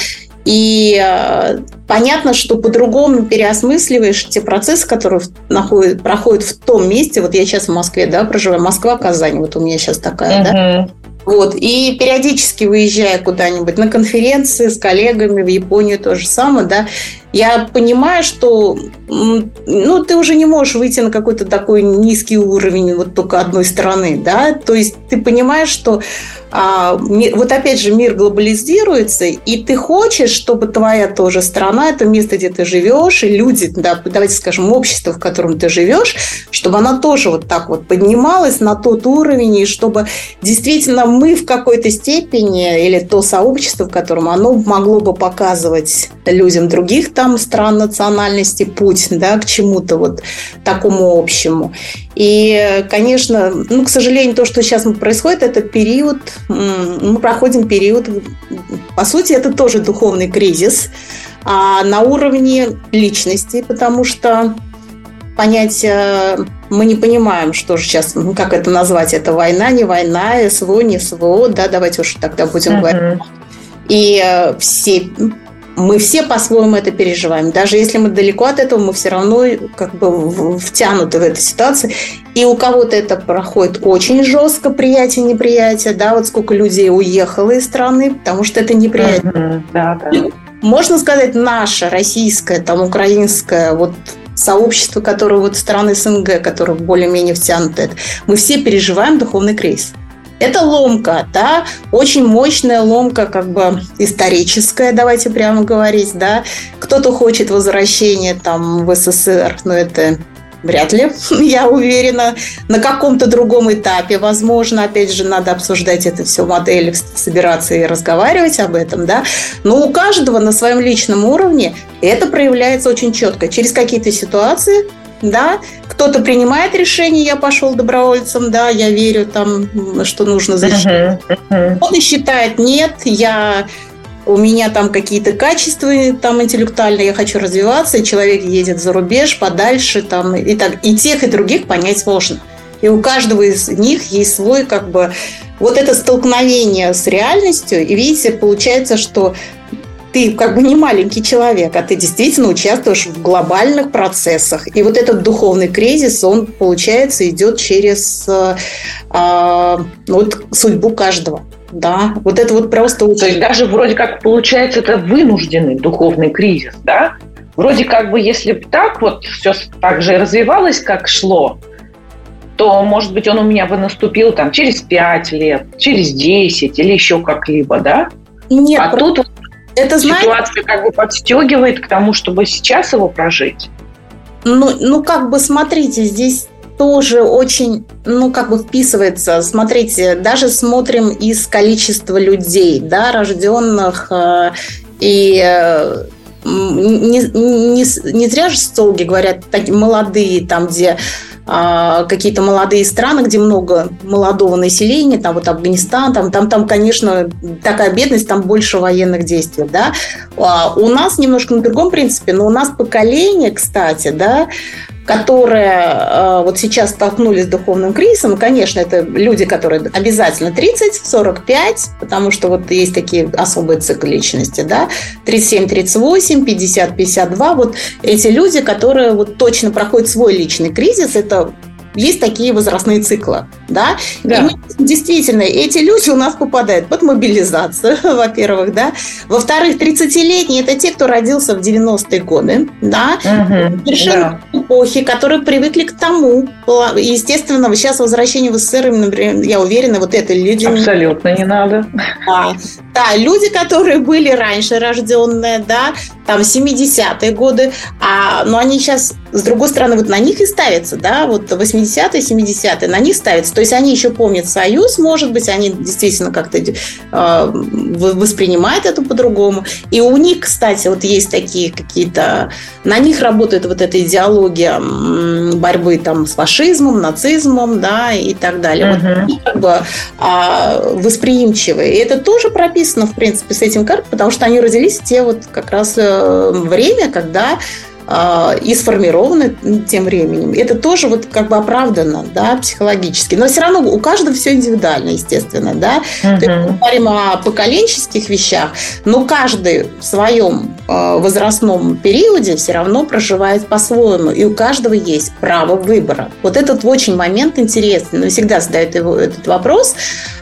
и э, понятно, что по-другому переосмысливаешь те процессы, которые находят, проходят в том месте. Вот я сейчас в Москве, да, проживаю. Москва, Казань, вот у меня сейчас такая, uh-huh. да. Вот. И периодически выезжая куда-нибудь на конференции с коллегами в Японию то же самое, да, я понимаю, что ну, ты уже не можешь выйти на какой-то такой низкий уровень вот только одной стороны, да, то есть ты понимаешь, что а, вот опять же мир глобализируется, и ты хочешь, чтобы твоя тоже страна, это место, где ты живешь, и люди, да, давайте скажем, общество, в котором ты живешь, чтобы она тоже вот так вот поднималась на тот уровень, и чтобы действительно мы в какой-то степени, или то сообщество, в котором оно могло бы показывать людям других там стран национальности путь да, к чему-то вот такому общему. И, конечно, ну, к сожалению, то, что сейчас происходит, это период, мы проходим период, по сути, это тоже духовный кризис а на уровне личности, потому что понять, э, мы не понимаем, что же сейчас, ну, как это назвать, это война, не война, СВО, не СВО, да, давайте уж тогда будем uh-huh. говорить. И э, все мы все по-своему это переживаем. Даже если мы далеко от этого, мы все равно как бы втянуты в эту ситуацию. И у кого-то это проходит очень жестко, приятие, неприятие, да, вот сколько людей уехало из страны, потому что это неприятие. Mm-hmm, да, да. Можно сказать, наше российское, там, украинское, вот сообщество, которое вот страны СНГ, которое более-менее втянуто, мы все переживаем духовный кризис. Это ломка, да, очень мощная ломка, как бы историческая, давайте прямо говорить, да. Кто-то хочет возвращения там в СССР, но это Вряд ли, [laughs] я уверена. На каком-то другом этапе, возможно, опять же, надо обсуждать это все модели, собираться и разговаривать об этом, да. Но у каждого на своем личном уровне это проявляется очень четко. Через какие-то ситуации, да, кто-то принимает решение, я пошел добровольцем, да, я верю там, что нужно защитить. Uh-huh, uh-huh. Кто-то считает, нет, я у меня там какие-то качества там интеллектуальные, я хочу развиваться, и человек едет за рубеж, подальше там, и так. И тех, и других понять сложно. И у каждого из них есть свой как бы вот это столкновение с реальностью, и видите, получается, что ты как бы не маленький человек, а ты действительно участвуешь в глобальных процессах. И вот этот духовный кризис, он, получается, идет через э, э, вот, судьбу каждого. Да, вот это вот просто... То есть даже вроде как получается это вынужденный духовный кризис, да? Вроде как бы если бы так вот все так же развивалось, как шло, то, может быть, он у меня бы наступил там через 5 лет, через 10 или еще как-либо, да? Нет, а тут это, ситуация как бы подстегивает к тому, чтобы сейчас его прожить. Ну, ну, как бы смотрите, здесь тоже очень, ну, как бы вписывается. Смотрите, даже смотрим из количества людей, да, рожденных э, и э, не, не, не зря же столги говорят, такие молодые, там, где а, какие-то молодые страны, где много молодого населения, там вот Афганистан, там, там, там, конечно, такая бедность, там больше военных действий, да. А у нас немножко на другом принципе, но у нас поколение, кстати, да, которые э, вот сейчас столкнулись с духовным кризисом, конечно, это люди, которые обязательно 30-45, потому что вот есть такие особые циклы личности, да, 37-38, 50-52, вот эти люди, которые вот точно проходят свой личный кризис, это есть такие возрастные циклы, да, да. и мы, действительно, эти люди у нас попадают под мобилизацию, [laughs] во-первых, да, во-вторых, 30-летние – это те, кто родился в 90-е годы, да, угу, совершенно да. эпохи, которые привыкли к тому, естественно, сейчас возвращение в СССР, например, я уверена, вот это люди... Абсолютно не надо. Да, да, люди, которые были раньше рожденные, да, там 70-е годы, а, но они сейчас, с другой стороны, вот на них и ставятся, да, вот 80-е, 70-е, на них ставятся. То есть они еще помнят Союз, может быть, они действительно как-то э, воспринимают это по-другому. И у них, кстати, вот есть такие какие-то, на них работает вот эта идеология борьбы там с фашизмом, нацизмом, да, и так далее. Uh-huh. Вот они как бы э, восприимчивые. И это тоже прописано, в принципе, с этим картом, потому что они родились те вот как раз э, время, когда и сформированы тем временем. Это тоже вот как бы оправдано, да, психологически. Но все равно у каждого все индивидуально, естественно, да. Uh-huh. То есть мы говорим о поколенческих вещах, но каждый в своем а, возрастном периоде все равно проживает по-своему, и у каждого есть право выбора. Вот этот очень момент интересный, но всегда задают его, этот вопрос,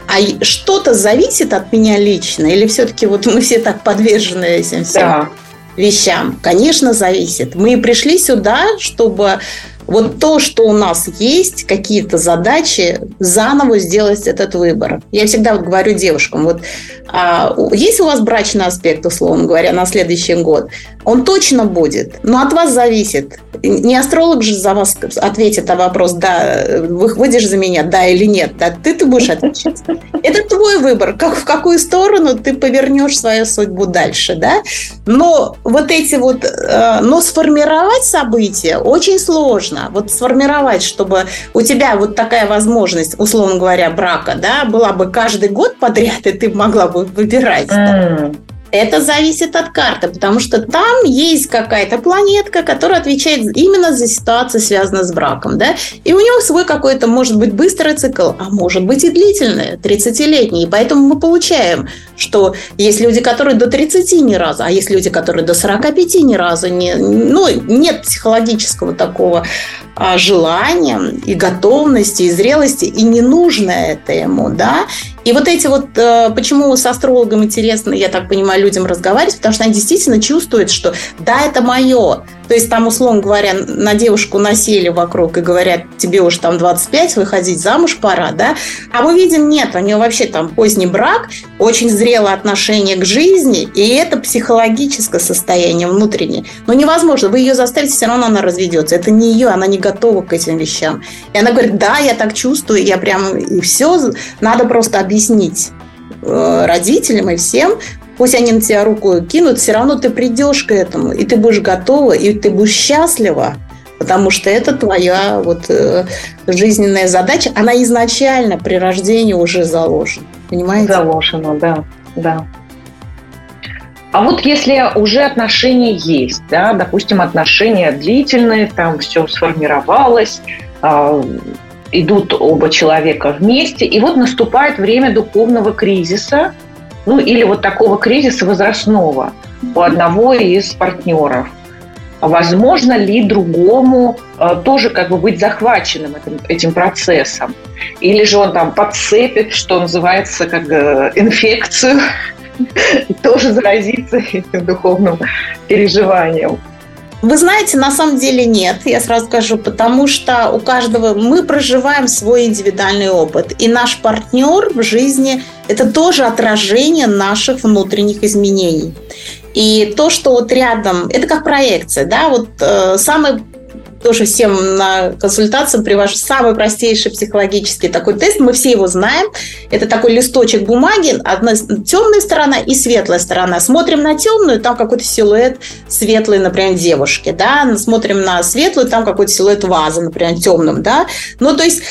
а что-то зависит от меня лично, или все-таки вот мы все так подвержены этим всем? Да вещам? Конечно, зависит. Мы пришли сюда, чтобы вот то, что у нас есть, какие-то задачи, заново сделать этот выбор. Я всегда вот говорю девушкам, вот а, есть у вас брачный аспект, условно говоря, на следующий год, он точно будет, но от вас зависит. Не астролог же за вас ответит на вопрос, да, выходишь за меня, да или нет, да, ты, ты будешь отвечать. Это твой выбор, как, в какую сторону ты повернешь свою судьбу дальше, да. Но вот эти вот, э, но сформировать события очень сложно. Вот сформировать, чтобы у тебя вот такая возможность, условно говоря, брака, да, была бы каждый год подряд, и ты могла бы выбирать. Да? Это зависит от карты, потому что там есть какая-то планетка, которая отвечает именно за ситуацию, связанную с браком. Да? И у него свой какой-то, может быть, быстрый цикл, а может быть и длительный, 30-летний. И поэтому мы получаем, что есть люди, которые до 30 ни разу, а есть люди, которые до 45 ни разу не... Ну, нет психологического такого а, желания и готовности, и зрелости, и не нужно это ему, да. И вот эти вот, э, почему с астрологом интересно, я так понимаю, людям разговаривать, потому что они действительно чувствуют, что да, это мое. То есть там, условно говоря, на девушку насели вокруг и говорят, тебе уже там 25, выходить замуж пора, да? А мы видим, нет, у нее вообще там поздний брак, очень зрелое отношение к жизни, и это психологическое состояние внутреннее. Но невозможно, вы ее заставите, все равно она разведется. Это не ее, она не готова к этим вещам. И она говорит, да, я так чувствую, я прям, и все, надо просто объяснить объяснить э, родителям и всем, пусть они на тебя руку кинут, все равно ты придешь к этому, и ты будешь готова, и ты будешь счастлива, потому что это твоя вот э, жизненная задача, она изначально при рождении уже заложена, понимаете? Заложена, да, да. А вот если уже отношения есть, да, допустим, отношения длительные, там все сформировалось, а, идут оба человека вместе, и вот наступает время духовного кризиса, ну или вот такого кризиса возрастного у одного из партнеров. Возможно ли другому э, тоже как бы быть захваченным этим, этим процессом? Или же он там подцепит, что называется, как э, инфекцию, [laughs] тоже заразиться этим [laughs] духовным переживанием? Вы знаете, на самом деле нет, я сразу скажу, потому что у каждого мы проживаем свой индивидуальный опыт, и наш партнер в жизни – это тоже отражение наших внутренних изменений. И то, что вот рядом, это как проекция, да, вот э, самый тоже всем на консультацию привожу самый простейший психологический такой тест. Мы все его знаем. Это такой листочек бумаги, одна темная сторона и светлая сторона. Смотрим на темную, там какой-то силуэт светлый, например, девушки, да. Смотрим на светлую, там какой-то силуэт вазы, например, темным, да. Ну, то есть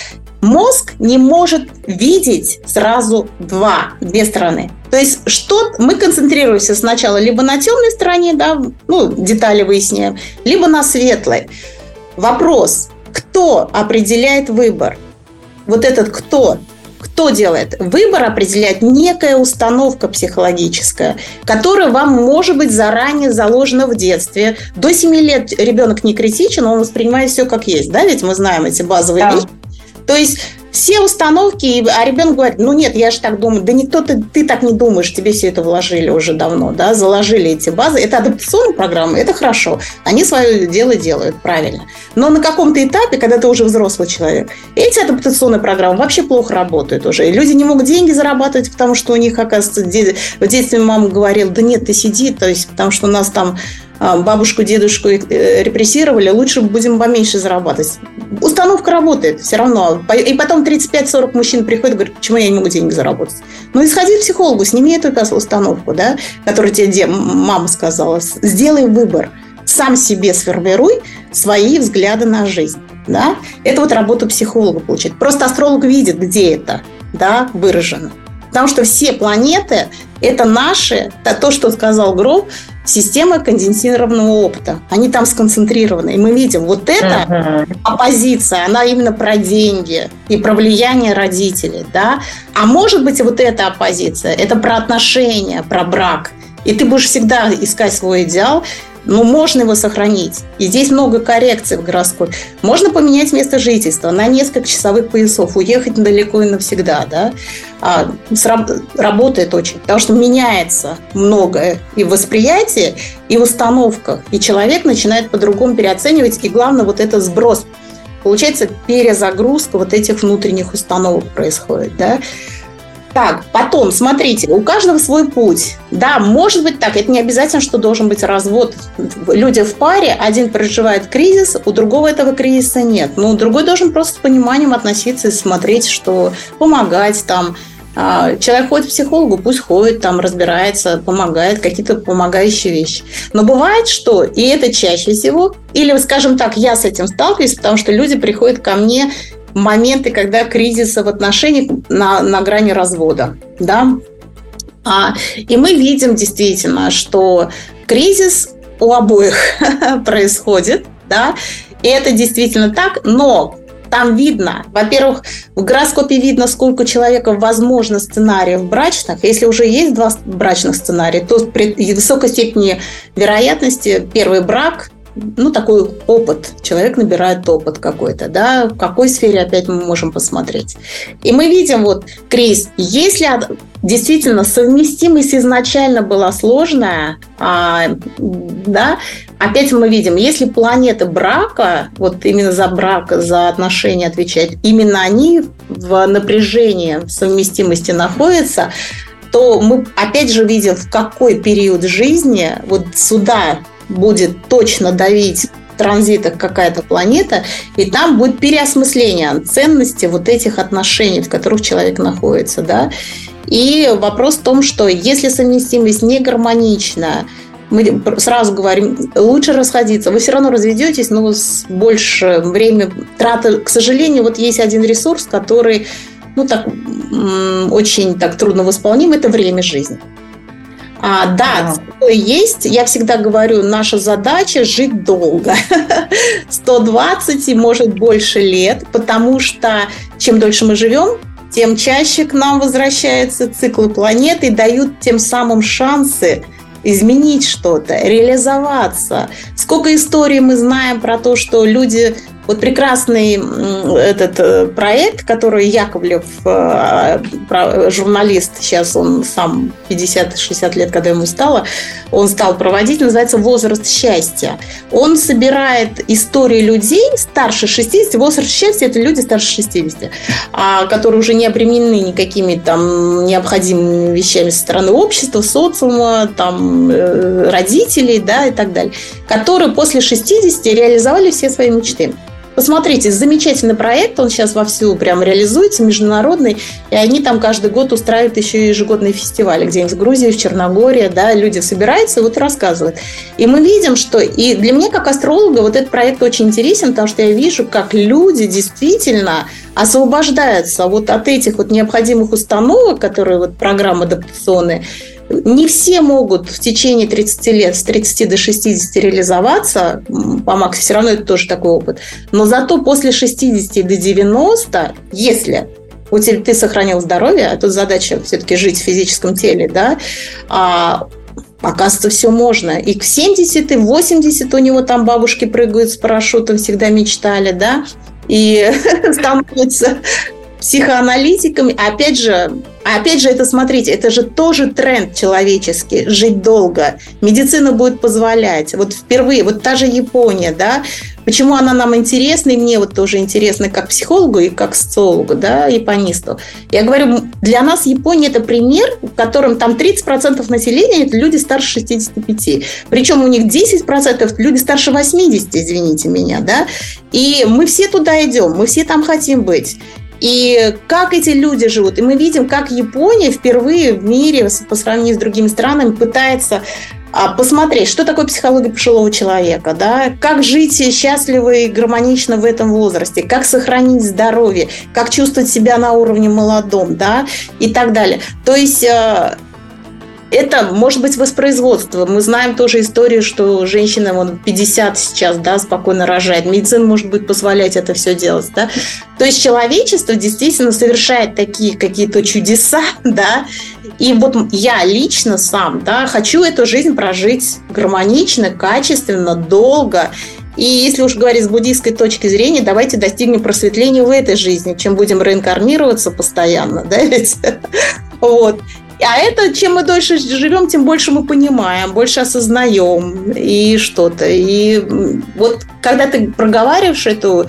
мозг не может видеть сразу два, две стороны. То есть что мы концентрируемся сначала либо на темной стороне, да, ну, детали выясняем, либо на светлой. Вопрос, кто определяет выбор? Вот этот кто? Кто делает? Выбор определяет некая установка психологическая, которая вам может быть заранее заложена в детстве. До 7 лет ребенок не критичен, он воспринимает все как есть. Да, ведь мы знаем эти базовые да. вещи. То есть все установки, а ребенок говорит, ну нет, я же так думаю, да никто ты, ты так не думаешь, тебе все это вложили уже давно, да, заложили эти базы. Это адаптационная программа, это хорошо, они свое дело делают правильно. Но на каком-то этапе, когда ты уже взрослый человек, эти адаптационные программы вообще плохо работают уже. И люди не могут деньги зарабатывать, потому что у них, оказывается, в детстве мама говорила, да нет, ты сиди, то есть, потому что у нас там бабушку, дедушку э, репрессировали, лучше будем поменьше зарабатывать. Установка работает все равно. И потом 35-40 мужчин приходят и говорят, почему я не могу деньги заработать. Ну, сходи к психологу, сними эту установку, да, которую тебе мама сказала. Сделай выбор. Сам себе сформируй свои взгляды на жизнь. Да? Это вот работа психолога получает. Просто астролог видит, где это да, выражено. Потому что все планеты – это наши, то, что сказал Гров, система конденсированного опыта. Они там сконцентрированы. И мы видим, вот эта uh-huh. оппозиция, она именно про деньги и про влияние родителей. Да? А может быть, вот эта оппозиция, это про отношения, про брак. И ты будешь всегда искать свой идеал, но можно его сохранить. И здесь много коррекций в гороскопе. Можно поменять место жительства на несколько часовых поясов, уехать далеко и навсегда. Да? А, работает очень, потому что меняется многое и в восприятии, и в установках. И человек начинает по-другому переоценивать. И главное, вот это сброс. Получается, перезагрузка вот этих внутренних установок происходит. Да? Так, потом, смотрите, у каждого свой путь. Да, может быть так, это не обязательно, что должен быть развод. Люди в паре, один переживает кризис, у другого этого кризиса нет. Но другой должен просто с пониманием относиться и смотреть, что помогать там, а, Человек ходит к психологу, пусть ходит, там разбирается, помогает, какие-то помогающие вещи. Но бывает, что, и это чаще всего, или, скажем так, я с этим сталкиваюсь, потому что люди приходят ко мне моменты, когда кризиса в отношениях на, на грани развода. Да? А, и мы видим действительно, что кризис у обоих [laughs] происходит, да, и это действительно так, но там видно, во-первых, в гороскопе видно, сколько человека возможно сценариев брачных. Если уже есть два брачных сценария, то при высокой степени вероятности первый брак ну, такой опыт. Человек набирает опыт какой-то, да, в какой сфере опять мы можем посмотреть. И мы видим вот, Крис, если действительно совместимость изначально была сложная, а, да, опять мы видим, если планета брака, вот именно за брак, за отношения отвечает, именно они в напряжении совместимости находятся, то мы опять же видим, в какой период жизни вот сюда будет точно давить транзитах какая-то планета, и там будет переосмысление ценности вот этих отношений, в которых человек находится, да. И вопрос в том, что если совместимость не гармонична, мы сразу говорим, лучше расходиться. Вы все равно разведетесь, но с больше время траты. К сожалению, вот есть один ресурс, который ну, так, очень так трудно восполним, это время жизни. А, да, такое есть. Я всегда говорю, наша задача жить долго. [laughs] 120 и может больше лет, потому что чем дольше мы живем, тем чаще к нам возвращаются циклы планеты и дают тем самым шансы изменить что-то, реализоваться. Сколько историй мы знаем про то, что люди вот прекрасный этот э, проект, который Яковлев, э, журналист, сейчас он сам 50-60 лет, когда ему стало, он стал проводить, называется «Возраст счастья». Он собирает истории людей старше 60, возраст счастья – это люди старше 60, а, которые уже не обременены никакими там необходимыми вещами со стороны общества, социума, там, э, родителей да, и так далее, которые после 60 реализовали все свои мечты. Посмотрите, замечательный проект, он сейчас вовсю прям реализуется, международный, и они там каждый год устраивают еще ежегодные фестивали, где-нибудь в Грузии, в Черногории, да, люди собираются и вот рассказывают. И мы видим, что, и для меня как астролога вот этот проект очень интересен, потому что я вижу, как люди действительно освобождаются вот от этих вот необходимых установок, которые вот программы адаптационные, не все могут в течение 30 лет, с 30 до 60 реализоваться, по Максу все равно это тоже такой опыт. Но зато после 60 до 90, если у тебя, ты сохранил здоровье, а тут задача все-таки жить в физическом теле, да, а, Оказывается, все можно. И к 70, и 80 у него там бабушки прыгают с парашютом, всегда мечтали, да, и [laughs] становятся психоаналитиками. Опять же, опять же, это, смотрите, это же тоже тренд человеческий, жить долго. Медицина будет позволять. Вот впервые, вот та же Япония, да, почему она нам интересна, и мне вот тоже интересно как психологу и как социологу, да, японисту. Я говорю, для нас Япония – это пример, в котором там 30% населения – это люди старше 65. Причем у них 10% люди старше 80, извините меня, да. И мы все туда идем, мы все там хотим быть. И как эти люди живут. И мы видим, как Япония впервые в мире по сравнению с другими странами пытается а, посмотреть, что такое психология пожилого человека, да, как жить счастливо и гармонично в этом возрасте, как сохранить здоровье, как чувствовать себя на уровне молодом, да, и так далее. То есть э, это может быть воспроизводство. Мы знаем тоже историю, что женщина вон, 50 сейчас да, спокойно рожает. Медицина может быть позволять это все делать. Да? То есть человечество действительно совершает такие какие-то чудеса, [laughs] да, и вот я лично сам, да, хочу эту жизнь прожить гармонично, качественно, долго. И если уж говорить с буддийской точки зрения, давайте достигнем просветления в этой жизни, чем будем реинкарнироваться постоянно, [laughs] да, ведь? Вот. А это, чем мы дольше живем, тем больше мы понимаем, больше осознаем и что-то. И вот когда ты проговариваешь эту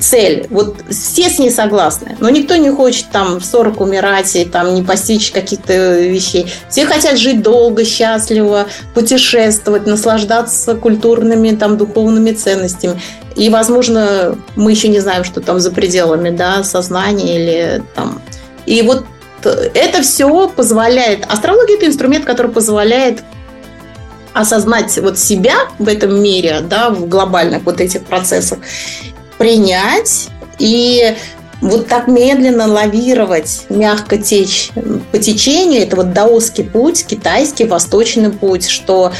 цель, вот все с ней согласны, но никто не хочет там в 40 умирать и там не постичь каких-то вещей. Все хотят жить долго, счастливо, путешествовать, наслаждаться культурными, там, духовными ценностями. И, возможно, мы еще не знаем, что там за пределами, да, сознания или там. И вот это все позволяет... Астрология – это инструмент, который позволяет осознать вот себя в этом мире, да, в глобальных вот этих процессах, принять и вот так медленно лавировать, мягко течь по течению, это вот даосский путь, китайский, восточный путь, что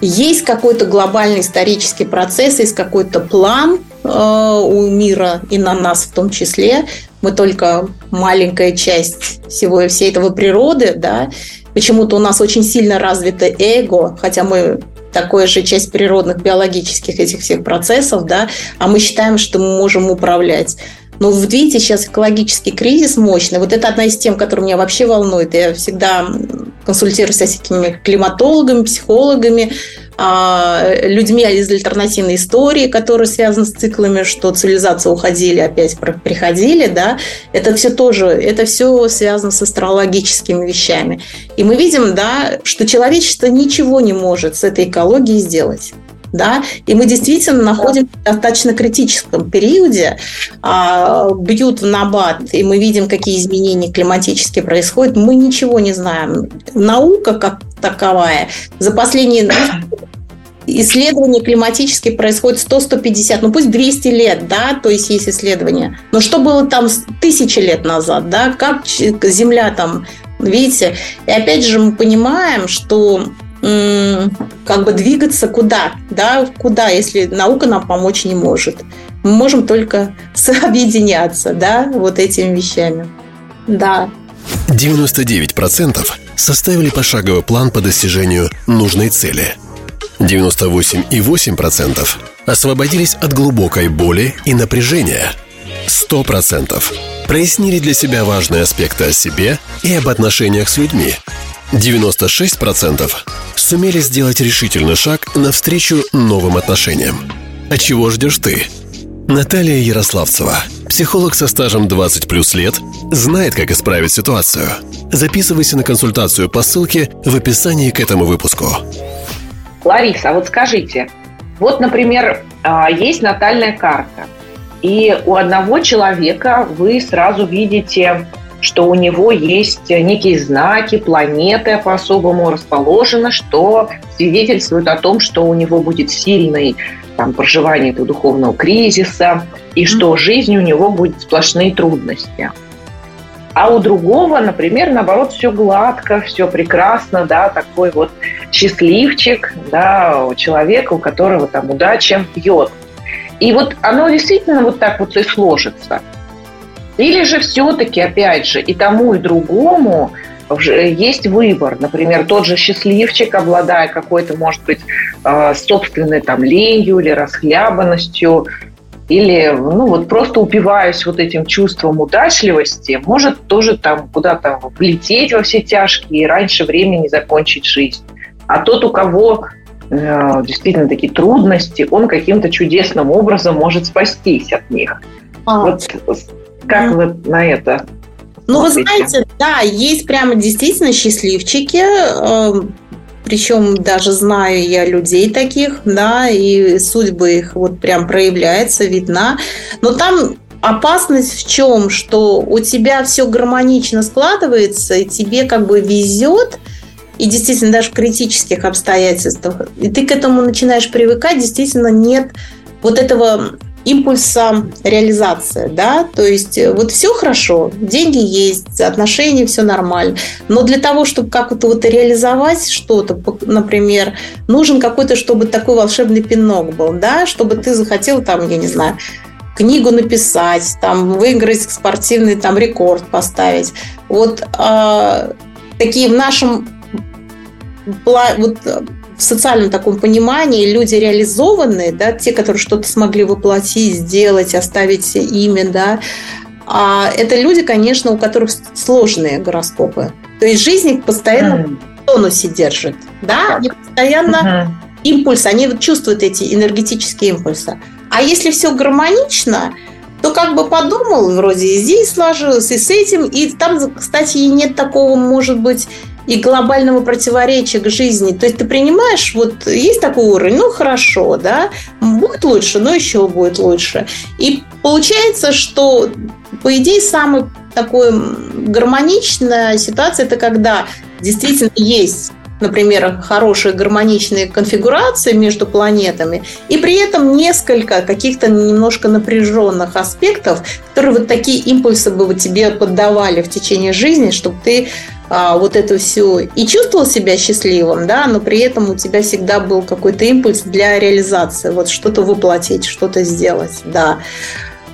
есть какой-то глобальный исторический процесс, есть какой-то план э, у мира и на нас в том числе. Мы только маленькая часть всего всей этого природы, да. Почему-то у нас очень сильно развито эго, хотя мы такая же часть природных биологических этих всех процессов, да, а мы считаем, что мы можем управлять. Но вот видите, сейчас экологический кризис мощный. Вот это одна из тем, которая меня вообще волнует. Я всегда консультируюсь с всякими климатологами, психологами, людьми из альтернативной истории, которые связаны с циклами, что цивилизации уходили, опять приходили, да, это все тоже, это все связано с астрологическими вещами. И мы видим, да, что человечество ничего не может с этой экологией сделать да, и мы действительно находимся в достаточно критическом периоде, а, бьют в набат, и мы видим, какие изменения климатические происходят, мы ничего не знаем. Наука как таковая за последние [coughs] исследования климатические происходят 100-150, ну пусть 200 лет, да, то есть есть исследования. Но что было там тысячи лет назад, да, как Земля там, видите? И опять же мы понимаем, что как бы двигаться куда, да, куда, если наука нам помочь не может. Мы можем только [laughs] объединяться, да, вот этими вещами. Да. 99% составили пошаговый план по достижению нужной цели. 98,8% освободились от глубокой боли и напряжения. 100% прояснили для себя важные аспекты о себе и об отношениях с людьми – 96% сумели сделать решительный шаг навстречу новым отношениям. А чего ждешь ты? Наталья Ярославцева, психолог со стажем 20 плюс лет, знает, как исправить ситуацию. Записывайся на консультацию по ссылке в описании к этому выпуску. Лариса, а вот скажите, вот, например, а, есть натальная карта, и у одного человека вы сразу видите что у него есть некие знаки, планеты по-особому расположены, что свидетельствует о том, что у него будет сильный там, проживание этого духовного кризиса, и что жизнь у него будет сплошные трудности. А у другого, например, наоборот, все гладко, все прекрасно, да, такой вот счастливчик, да, человек, у которого там удача бьет. И вот оно действительно вот так вот и сложится – или же все-таки, опять же, и тому, и другому есть выбор. Например, тот же счастливчик, обладая какой-то, может быть, э, собственной там ленью или расхлябанностью, или ну вот просто упиваясь вот этим чувством удачливости, может тоже там куда-то влететь во все тяжкие и раньше времени закончить жизнь. А тот, у кого э, действительно такие трудности, он каким-то чудесным образом может спастись от них. А. Вот как вы на это ну, вы знаете, да, есть прямо действительно счастливчики, эм, причем даже знаю я людей таких, да, и судьба их вот прям проявляется, видна. Но там опасность в чем? Что у тебя все гармонично складывается, и тебе как бы везет, и действительно даже в критических обстоятельствах, и ты к этому начинаешь привыкать, действительно нет вот этого импульса реализации, да, то есть э, вот все хорошо, деньги есть, отношения, все нормально, но для того, чтобы как-то вот реализовать что-то, например, нужен какой-то, чтобы такой волшебный пинок был, да, чтобы ты захотел там, я не знаю, книгу написать, там выиграть спортивный там рекорд поставить. Вот э, такие в нашем вот в социальном таком понимании люди реализованные, да, те, которые что-то смогли воплотить, сделать, оставить имя, да, а это люди, конечно, у которых сложные гороскопы. То есть жизнь их постоянно mm. в тонусе держит, да, они постоянно mm-hmm. импульс, они чувствуют эти энергетические импульсы. А если все гармонично, то как бы подумал, вроде и здесь сложилось, и с этим, и там, кстати, и нет такого, может быть, и глобального противоречия к жизни. То есть ты принимаешь, вот есть такой уровень, ну хорошо, да, будет лучше, но еще будет лучше. И получается, что, по идее, самая такой гармоничная ситуация, это когда действительно есть например, хорошие гармоничные конфигурации между планетами, и при этом несколько каких-то немножко напряженных аспектов, которые вот такие импульсы бы тебе поддавали в течение жизни, чтобы ты а, вот это все и чувствовал себя счастливым, да, но при этом у тебя всегда был какой-то импульс для реализации, вот что-то воплотить, что-то сделать, да.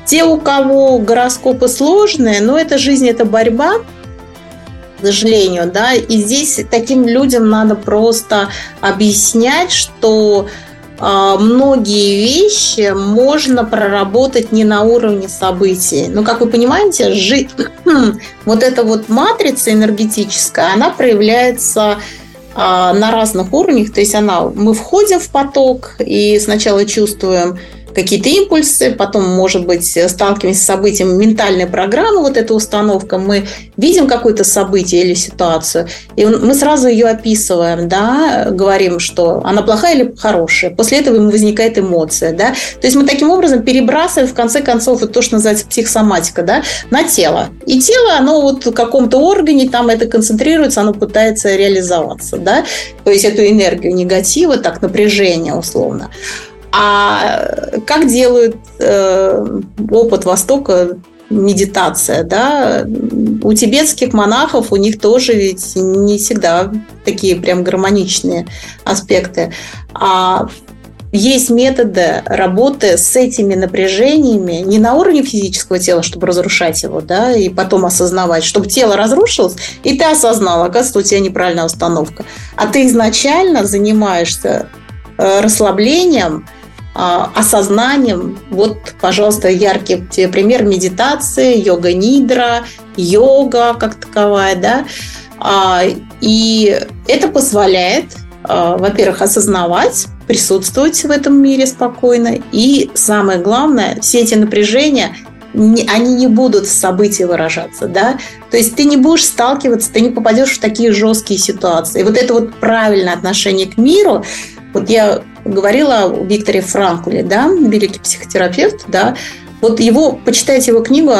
Те, у кого гороскопы сложные, но это жизнь, это борьба, к сожалению, да, и здесь таким людям надо просто объяснять, что многие вещи можно проработать не на уровне событий. Но, как вы понимаете, жить, [clears throat] вот эта вот матрица энергетическая, она проявляется э, на разных уровнях, то есть она, мы входим в поток и сначала чувствуем какие-то импульсы, потом, может быть, сталкиваемся с событием ментальной программы, вот эта установка, мы видим какое-то событие или ситуацию, и мы сразу ее описываем, да, говорим, что она плохая или хорошая. После этого ему возникает эмоция, да. То есть мы таким образом перебрасываем, в конце концов, вот то, что называется психосоматика, да, на тело. И тело, оно вот в каком-то органе, там это концентрируется, оно пытается реализоваться, да, то есть эту энергию негатива, так, напряжение условно. А как делают э, опыт Востока медитация, да, у тибетских монахов у них тоже ведь не всегда такие прям гармоничные аспекты. А есть методы работы с этими напряжениями не на уровне физического тела, чтобы разрушать его, да, и потом осознавать, чтобы тело разрушилось, и ты осознал, оказывается, у тебя неправильная установка. А ты изначально занимаешься э, расслаблением, осознанием. Вот, пожалуйста, яркий пример медитации, йога-нидра, йога как таковая, да. А, и это позволяет, а, во-первых, осознавать, присутствовать в этом мире спокойно. И самое главное, все эти напряжения они не будут в событии выражаться, да, то есть ты не будешь сталкиваться, ты не попадешь в такие жесткие ситуации. И вот это вот правильное отношение к миру, вот я говорила о Викторе Франкле, да, великий психотерапевт, да, вот его, почитайте его книгу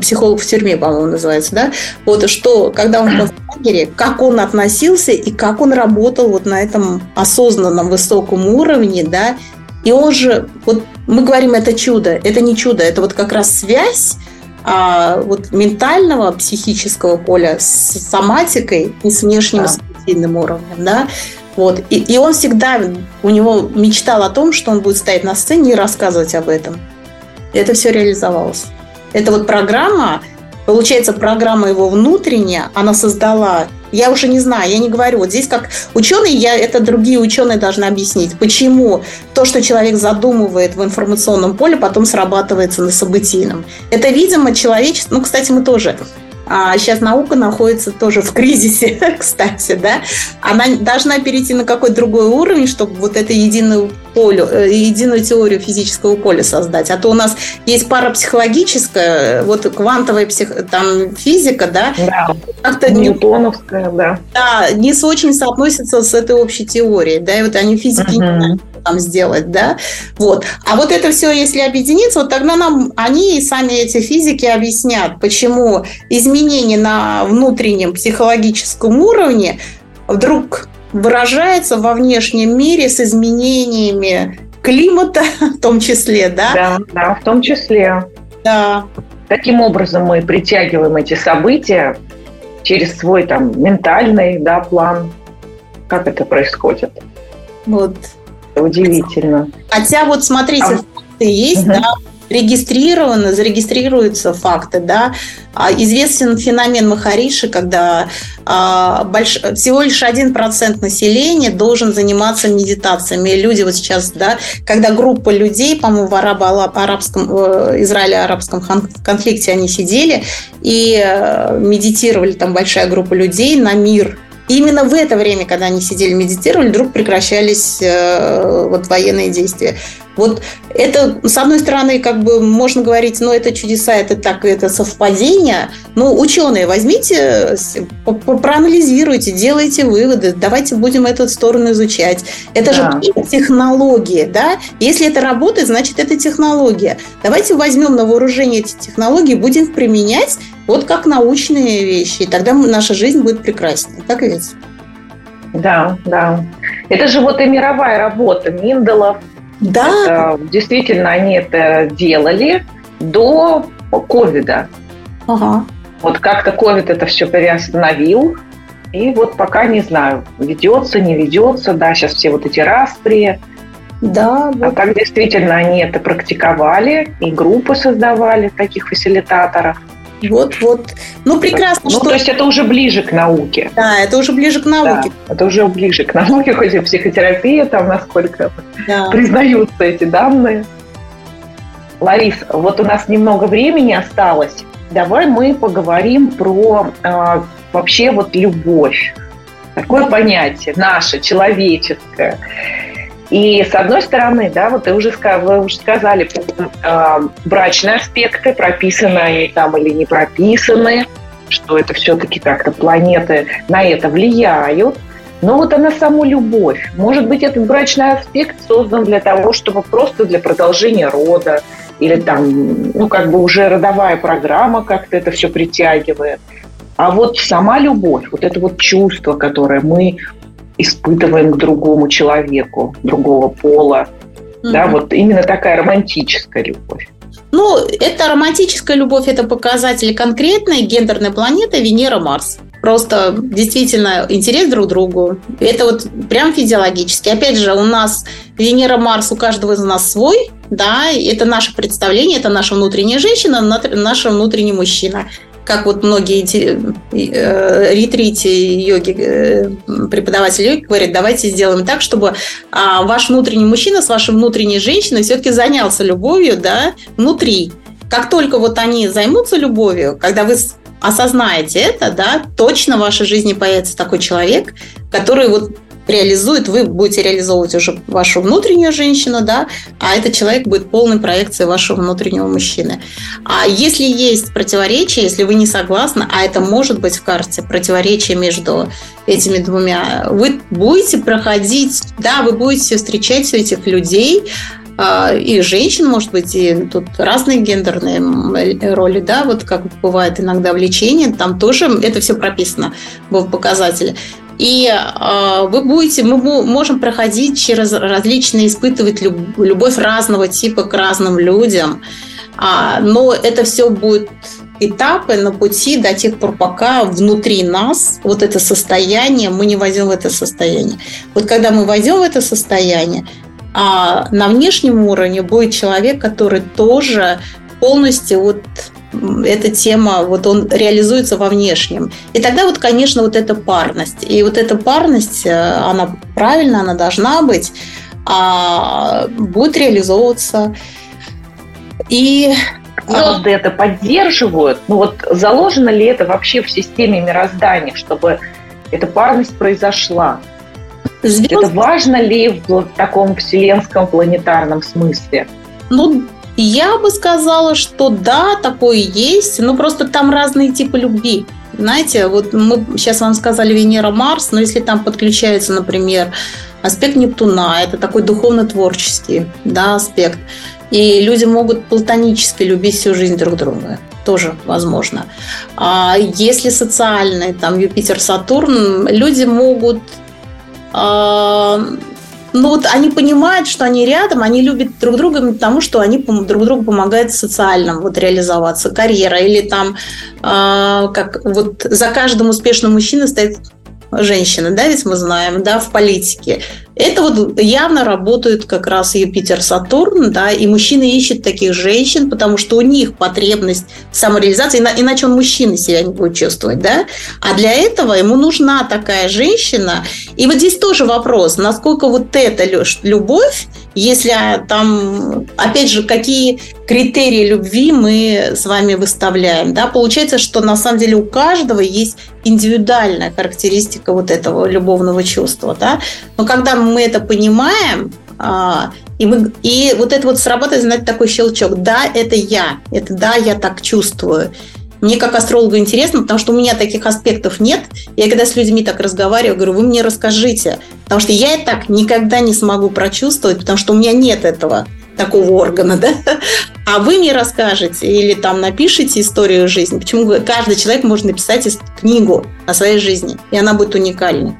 «Психолог в тюрьме», по-моему, называется, да, вот что, когда он был в лагере, как он относился и как он работал вот на этом осознанном высоком уровне, да, и он же, вот мы говорим, это чудо, это не чудо, это вот как раз связь а, вот ментального, психического поля с соматикой и с внешним да. уровнем, да, вот. И, и он всегда, у него мечтал о том, что он будет стоять на сцене и рассказывать об этом. И это все реализовалось. Это вот программа, получается, программа его внутренняя, она создала я уже не знаю, я не говорю. Вот здесь как ученый, я это другие ученые должны объяснить, почему то, что человек задумывает в информационном поле, потом срабатывается на событийном. Это, видимо, человечество. Ну, кстати, мы тоже а сейчас наука находится тоже в кризисе, [laughs] кстати, да, она должна перейти на какой-то другой уровень, чтобы вот эту единую полю, э, единую теорию физического поля создать. А то у нас есть парапсихологическая, вот квантовая псих, там физика, да, да. как-то Ньютоновская, да. Да, не очень соотносится с этой общей теорией, да, и вот они физики uh-huh. не там сделать, да, вот. А вот это все, если объединиться, вот тогда нам они и сами эти физики объяснят, почему изменения на внутреннем психологическом уровне вдруг выражается во внешнем мире с изменениями климата [laughs] в том числе, да? Да, да, в том числе. Да. Таким образом мы притягиваем эти события через свой там ментальный да, план. Как это происходит? Вот. Удивительно. Хотя вот смотрите, а... есть, угу. да, регистрированы, зарегистрируются факты, да. А, известен феномен Махариши, когда а, больш... всего лишь один процент населения должен заниматься медитациями. люди вот сейчас, да, когда группа людей, по-моему, в арабо-арабском, израиле-арабском конфликте они сидели и э, медитировали, там большая группа людей на мир и именно в это время, когда они сидели, медитировали, вдруг прекращались э, вот военные действия. Вот это, с одной стороны, как бы можно говорить, ну, это чудеса, это так, это совпадение. Но ученые, возьмите, проанализируйте, делайте выводы, давайте будем эту сторону изучать. Это да. же технологии, да? Если это работает, значит, это технология. Давайте возьмем на вооружение эти технологии, будем применять вот как научные вещи, и тогда наша жизнь будет прекраснее. Так ведь? Да, да. Это же вот и мировая работа Миндалов. Да. Это, действительно, они это делали до ковида. Ага. Вот как-то ковид это все переостановил. И вот пока не знаю, ведется, не ведется. Да, сейчас все вот эти распри. Да. А так действительно они это практиковали, и группы создавали таких фасилитаторов. Вот, вот. Ну, прекрасно, ну, что... то есть это уже ближе к науке. Да, это уже ближе к науке. Да, это уже ближе к науке, хоть и психотерапия, там насколько Да. признаются эти данные. Ларис, вот у нас немного времени осталось. Давай мы поговорим про э, вообще вот любовь. Такое понятие наше, человеческое. И с одной стороны, да, вот ты уже, вы уже сказали, э, брачные аспекты, прописаны они там или не прописаны, что это все-таки как-то планеты на это влияют. Но вот она саму любовь. Может быть, этот брачный аспект создан для того, чтобы просто для продолжения рода, или там, ну, как бы уже родовая программа как-то это все притягивает. А вот сама любовь, вот это вот чувство, которое мы испытываем к другому человеку, другого пола, да, Мгм. вот именно такая романтическая любовь. Ну, это романтическая любовь, это показатель конкретной гендерной планеты Венера-Марс. Просто действительно интерес друг к другу. Это вот прям физиологически. Опять же, у нас Венера-Марс у каждого из нас свой, да, это наше представление, это наша внутренняя женщина, наш внутренний мужчина. Как вот многие э, ретрите йоги, э, преподаватели йоги говорят, давайте сделаем так, чтобы а, ваш внутренний мужчина с вашей внутренней женщиной все-таки занялся любовью, да, внутри. Как только вот они займутся любовью, когда вы осознаете это, да, точно в вашей жизни появится такой человек, который вот реализует, вы будете реализовывать уже вашу внутреннюю женщину, да, а этот человек будет полной проекцией вашего внутреннего мужчины. А если есть противоречие, если вы не согласны, а это может быть в карте противоречие между этими двумя, вы будете проходить, да, вы будете встречать этих людей, а, и женщин, может быть, и тут разные гендерные роли, да, вот как бывает иногда влечение, там тоже это все прописано в показателе. И э, вы будете, мы можем проходить через различные, испытывать люб- любовь разного типа к разным людям, А, но это все будет этапы на пути до тех пор, пока внутри нас вот это состояние, мы не войдем в это состояние. Вот когда мы войдем в это состояние, а на внешнем уровне будет человек, который тоже полностью вот эта тема, вот он реализуется во внешнем. И тогда вот, конечно, вот эта парность. И вот эта парность, э, она правильно, она должна быть, а, будет реализовываться. И Звезды это поддерживают. Ну вот заложено ли это вообще в системе мироздания, чтобы эта парность произошла? звезды, Это важно ли в таком вселенском планетарном смысле? ну, я бы сказала, что да, такое есть, но просто там разные типы любви. Знаете, вот мы сейчас вам сказали Венера-Марс, но если там подключается, например, аспект Нептуна, это такой духовно-творческий да, аспект, и люди могут платонически любить всю жизнь друг друга. Тоже возможно. А если социальный, там Юпитер-Сатурн, люди могут а, ну вот они понимают, что они рядом, они любят друг друга потому, что они друг другу помогают социально вот реализоваться, карьера или там а, как вот за каждым успешным мужчиной стоит женщина, да, ведь мы знаем, да, в политике. Это вот явно работают как раз Юпитер, Сатурн, да, и мужчины ищут таких женщин, потому что у них потребность самореализации, ина- иначе он мужчиной себя не будет чувствовать, да. А для этого ему нужна такая женщина. И вот здесь тоже вопрос, насколько вот эта лю- любовь, если а, там, опять же, какие критерии любви мы с вами выставляем, да, получается, что на самом деле у каждого есть индивидуальная характеристика вот этого любовного чувства, да. Но когда мы это понимаем, а, и, мы, и вот это вот срабатывает, знаете, такой щелчок. Да, это я. Это да, я так чувствую. Мне как астрологу интересно, потому что у меня таких аспектов нет. Я когда с людьми так разговариваю, говорю, вы мне расскажите. Потому что я это так никогда не смогу прочувствовать, потому что у меня нет этого такого органа, да? А вы мне расскажете или там напишите историю жизни. Почему каждый человек может написать книгу о своей жизни, и она будет уникальной.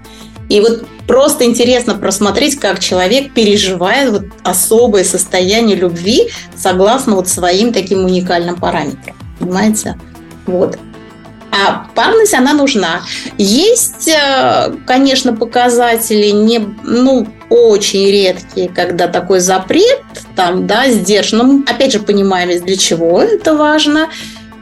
И вот просто интересно просмотреть, как человек переживает вот особое состояние любви согласно вот своим таким уникальным параметрам. Понимаете? Вот. А парность, она нужна. Есть, э, конечно, показатели не, ну, очень редкие, когда такой запрет там, да, сдержан. Но опять же, понимаем, для чего это важно.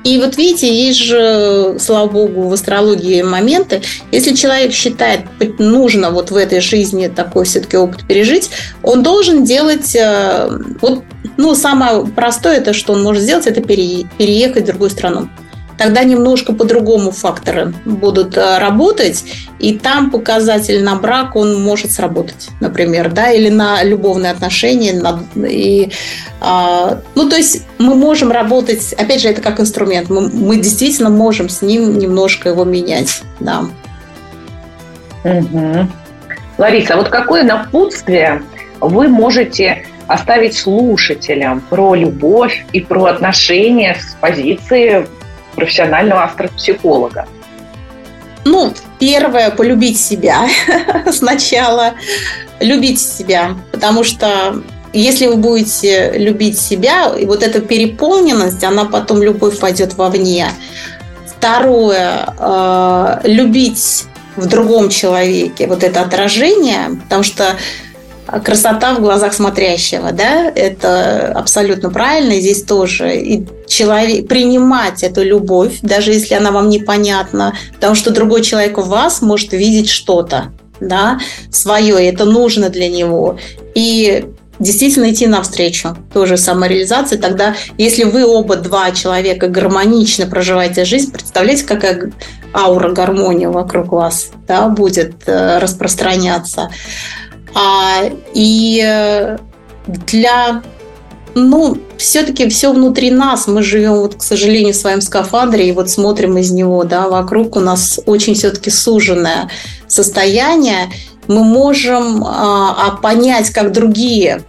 И вот видите, есть же, слава богу, в астрологии моменты, если человек считает, нужно вот в этой жизни такой все-таки опыт пережить, он должен делать, э, вот, ну, самое простое, это что он может сделать, это переехать в другую страну тогда немножко по-другому факторы будут э, работать, и там показатель на брак, он может сработать, например, да, или на любовные отношения, на, и, а, ну, то есть мы можем работать, опять же, это как инструмент, мы, мы действительно можем с ним немножко его менять, да. Угу. Лариса, вот какое напутствие вы можете оставить слушателям про любовь и про отношения с позиции профессионального астропсихолога? Ну, первое, полюбить себя [laughs] сначала. Любить себя, потому что если вы будете любить себя, и вот эта переполненность, она потом любовь пойдет вовне. Второе, э, любить в другом человеке вот это отражение, потому что красота в глазах смотрящего, да, это абсолютно правильно, здесь тоже. И человек, принимать эту любовь, даже если она вам непонятна, потому что другой человек в вас может видеть что-то, да, свое, и это нужно для него. И действительно идти навстречу, тоже самореализации. Тогда, если вы оба два человека гармонично проживаете жизнь, представляете, какая аура гармонии вокруг вас да, будет э, распространяться. А, и э, для ну, все-таки все внутри нас. Мы живем, вот, к сожалению, в своем скафандре, и вот смотрим из него, да, вокруг у нас очень все-таки суженное состояние. Мы можем а, а понять, как другие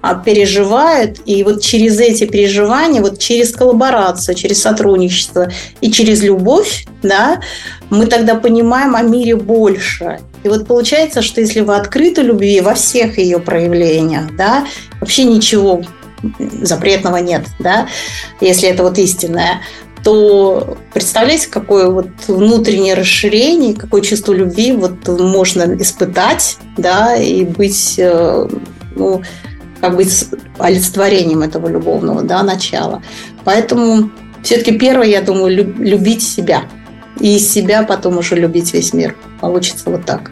а, переживают, и вот через эти переживания, вот через коллаборацию, через сотрудничество и через любовь, да, мы тогда понимаем о мире больше. И вот получается, что если вы открыты любви во всех ее проявлениях, да, вообще ничего запретного нет, да, если это вот истинное, то представляете, какое вот внутреннее расширение, какое чувство любви вот можно испытать, да, и быть, э, ну, как бы олицетворением этого любовного, да, начала. Поэтому все-таки первое, я думаю, любить себя – и себя потом уже любить весь мир. Получится вот так.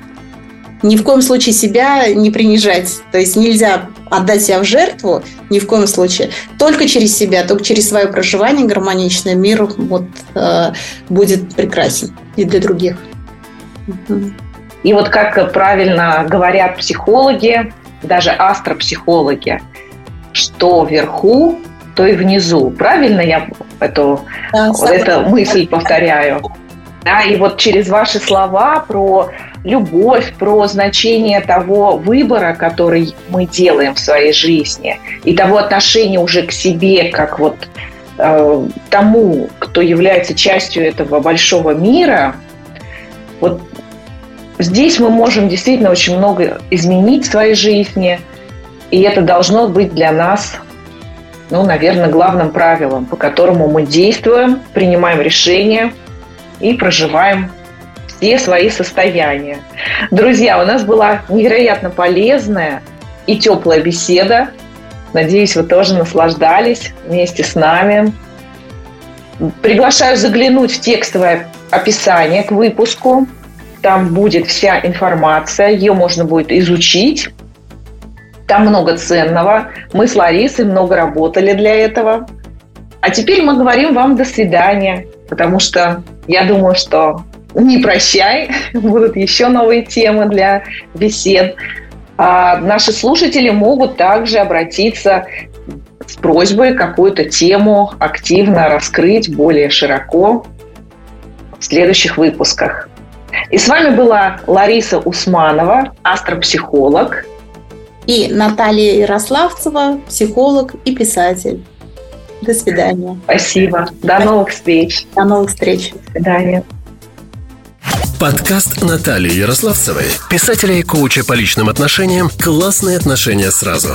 Ни в коем случае себя не принижать. То есть нельзя отдать себя в жертву, ни в коем случае. Только через себя, только через свое проживание гармоничное мир вот, э, будет прекрасен и для других. И вот как правильно говорят психологи, даже астропсихологи, что вверху, то и внизу. Правильно я эту, да, вот эту мысль повторяю? Да, и вот через ваши слова про любовь, про значение того выбора, который мы делаем в своей жизни, и того отношения уже к себе, как вот э, тому, кто является частью этого большого мира, вот здесь мы можем действительно очень много изменить в своей жизни, и это должно быть для нас, ну, наверное, главным правилом, по которому мы действуем, принимаем решения – и проживаем все свои состояния. Друзья, у нас была невероятно полезная и теплая беседа. Надеюсь, вы тоже наслаждались вместе с нами. Приглашаю заглянуть в текстовое описание к выпуску. Там будет вся информация, ее можно будет изучить. Там много ценного. Мы с Ларисой много работали для этого. А теперь мы говорим вам до свидания потому что я думаю, что не прощай, [laughs] будут еще новые темы для бесед. А наши слушатели могут также обратиться с просьбой какую-то тему активно раскрыть более широко в следующих выпусках. И с вами была Лариса Усманова, астропсихолог. И Наталья Ярославцева, психолог и писатель. До свидания. Спасибо. До новых встреч. До новых встреч. До свидания. Подкаст Натальи Ярославцевой, писателя и коуча по личным отношениям «Классные отношения сразу».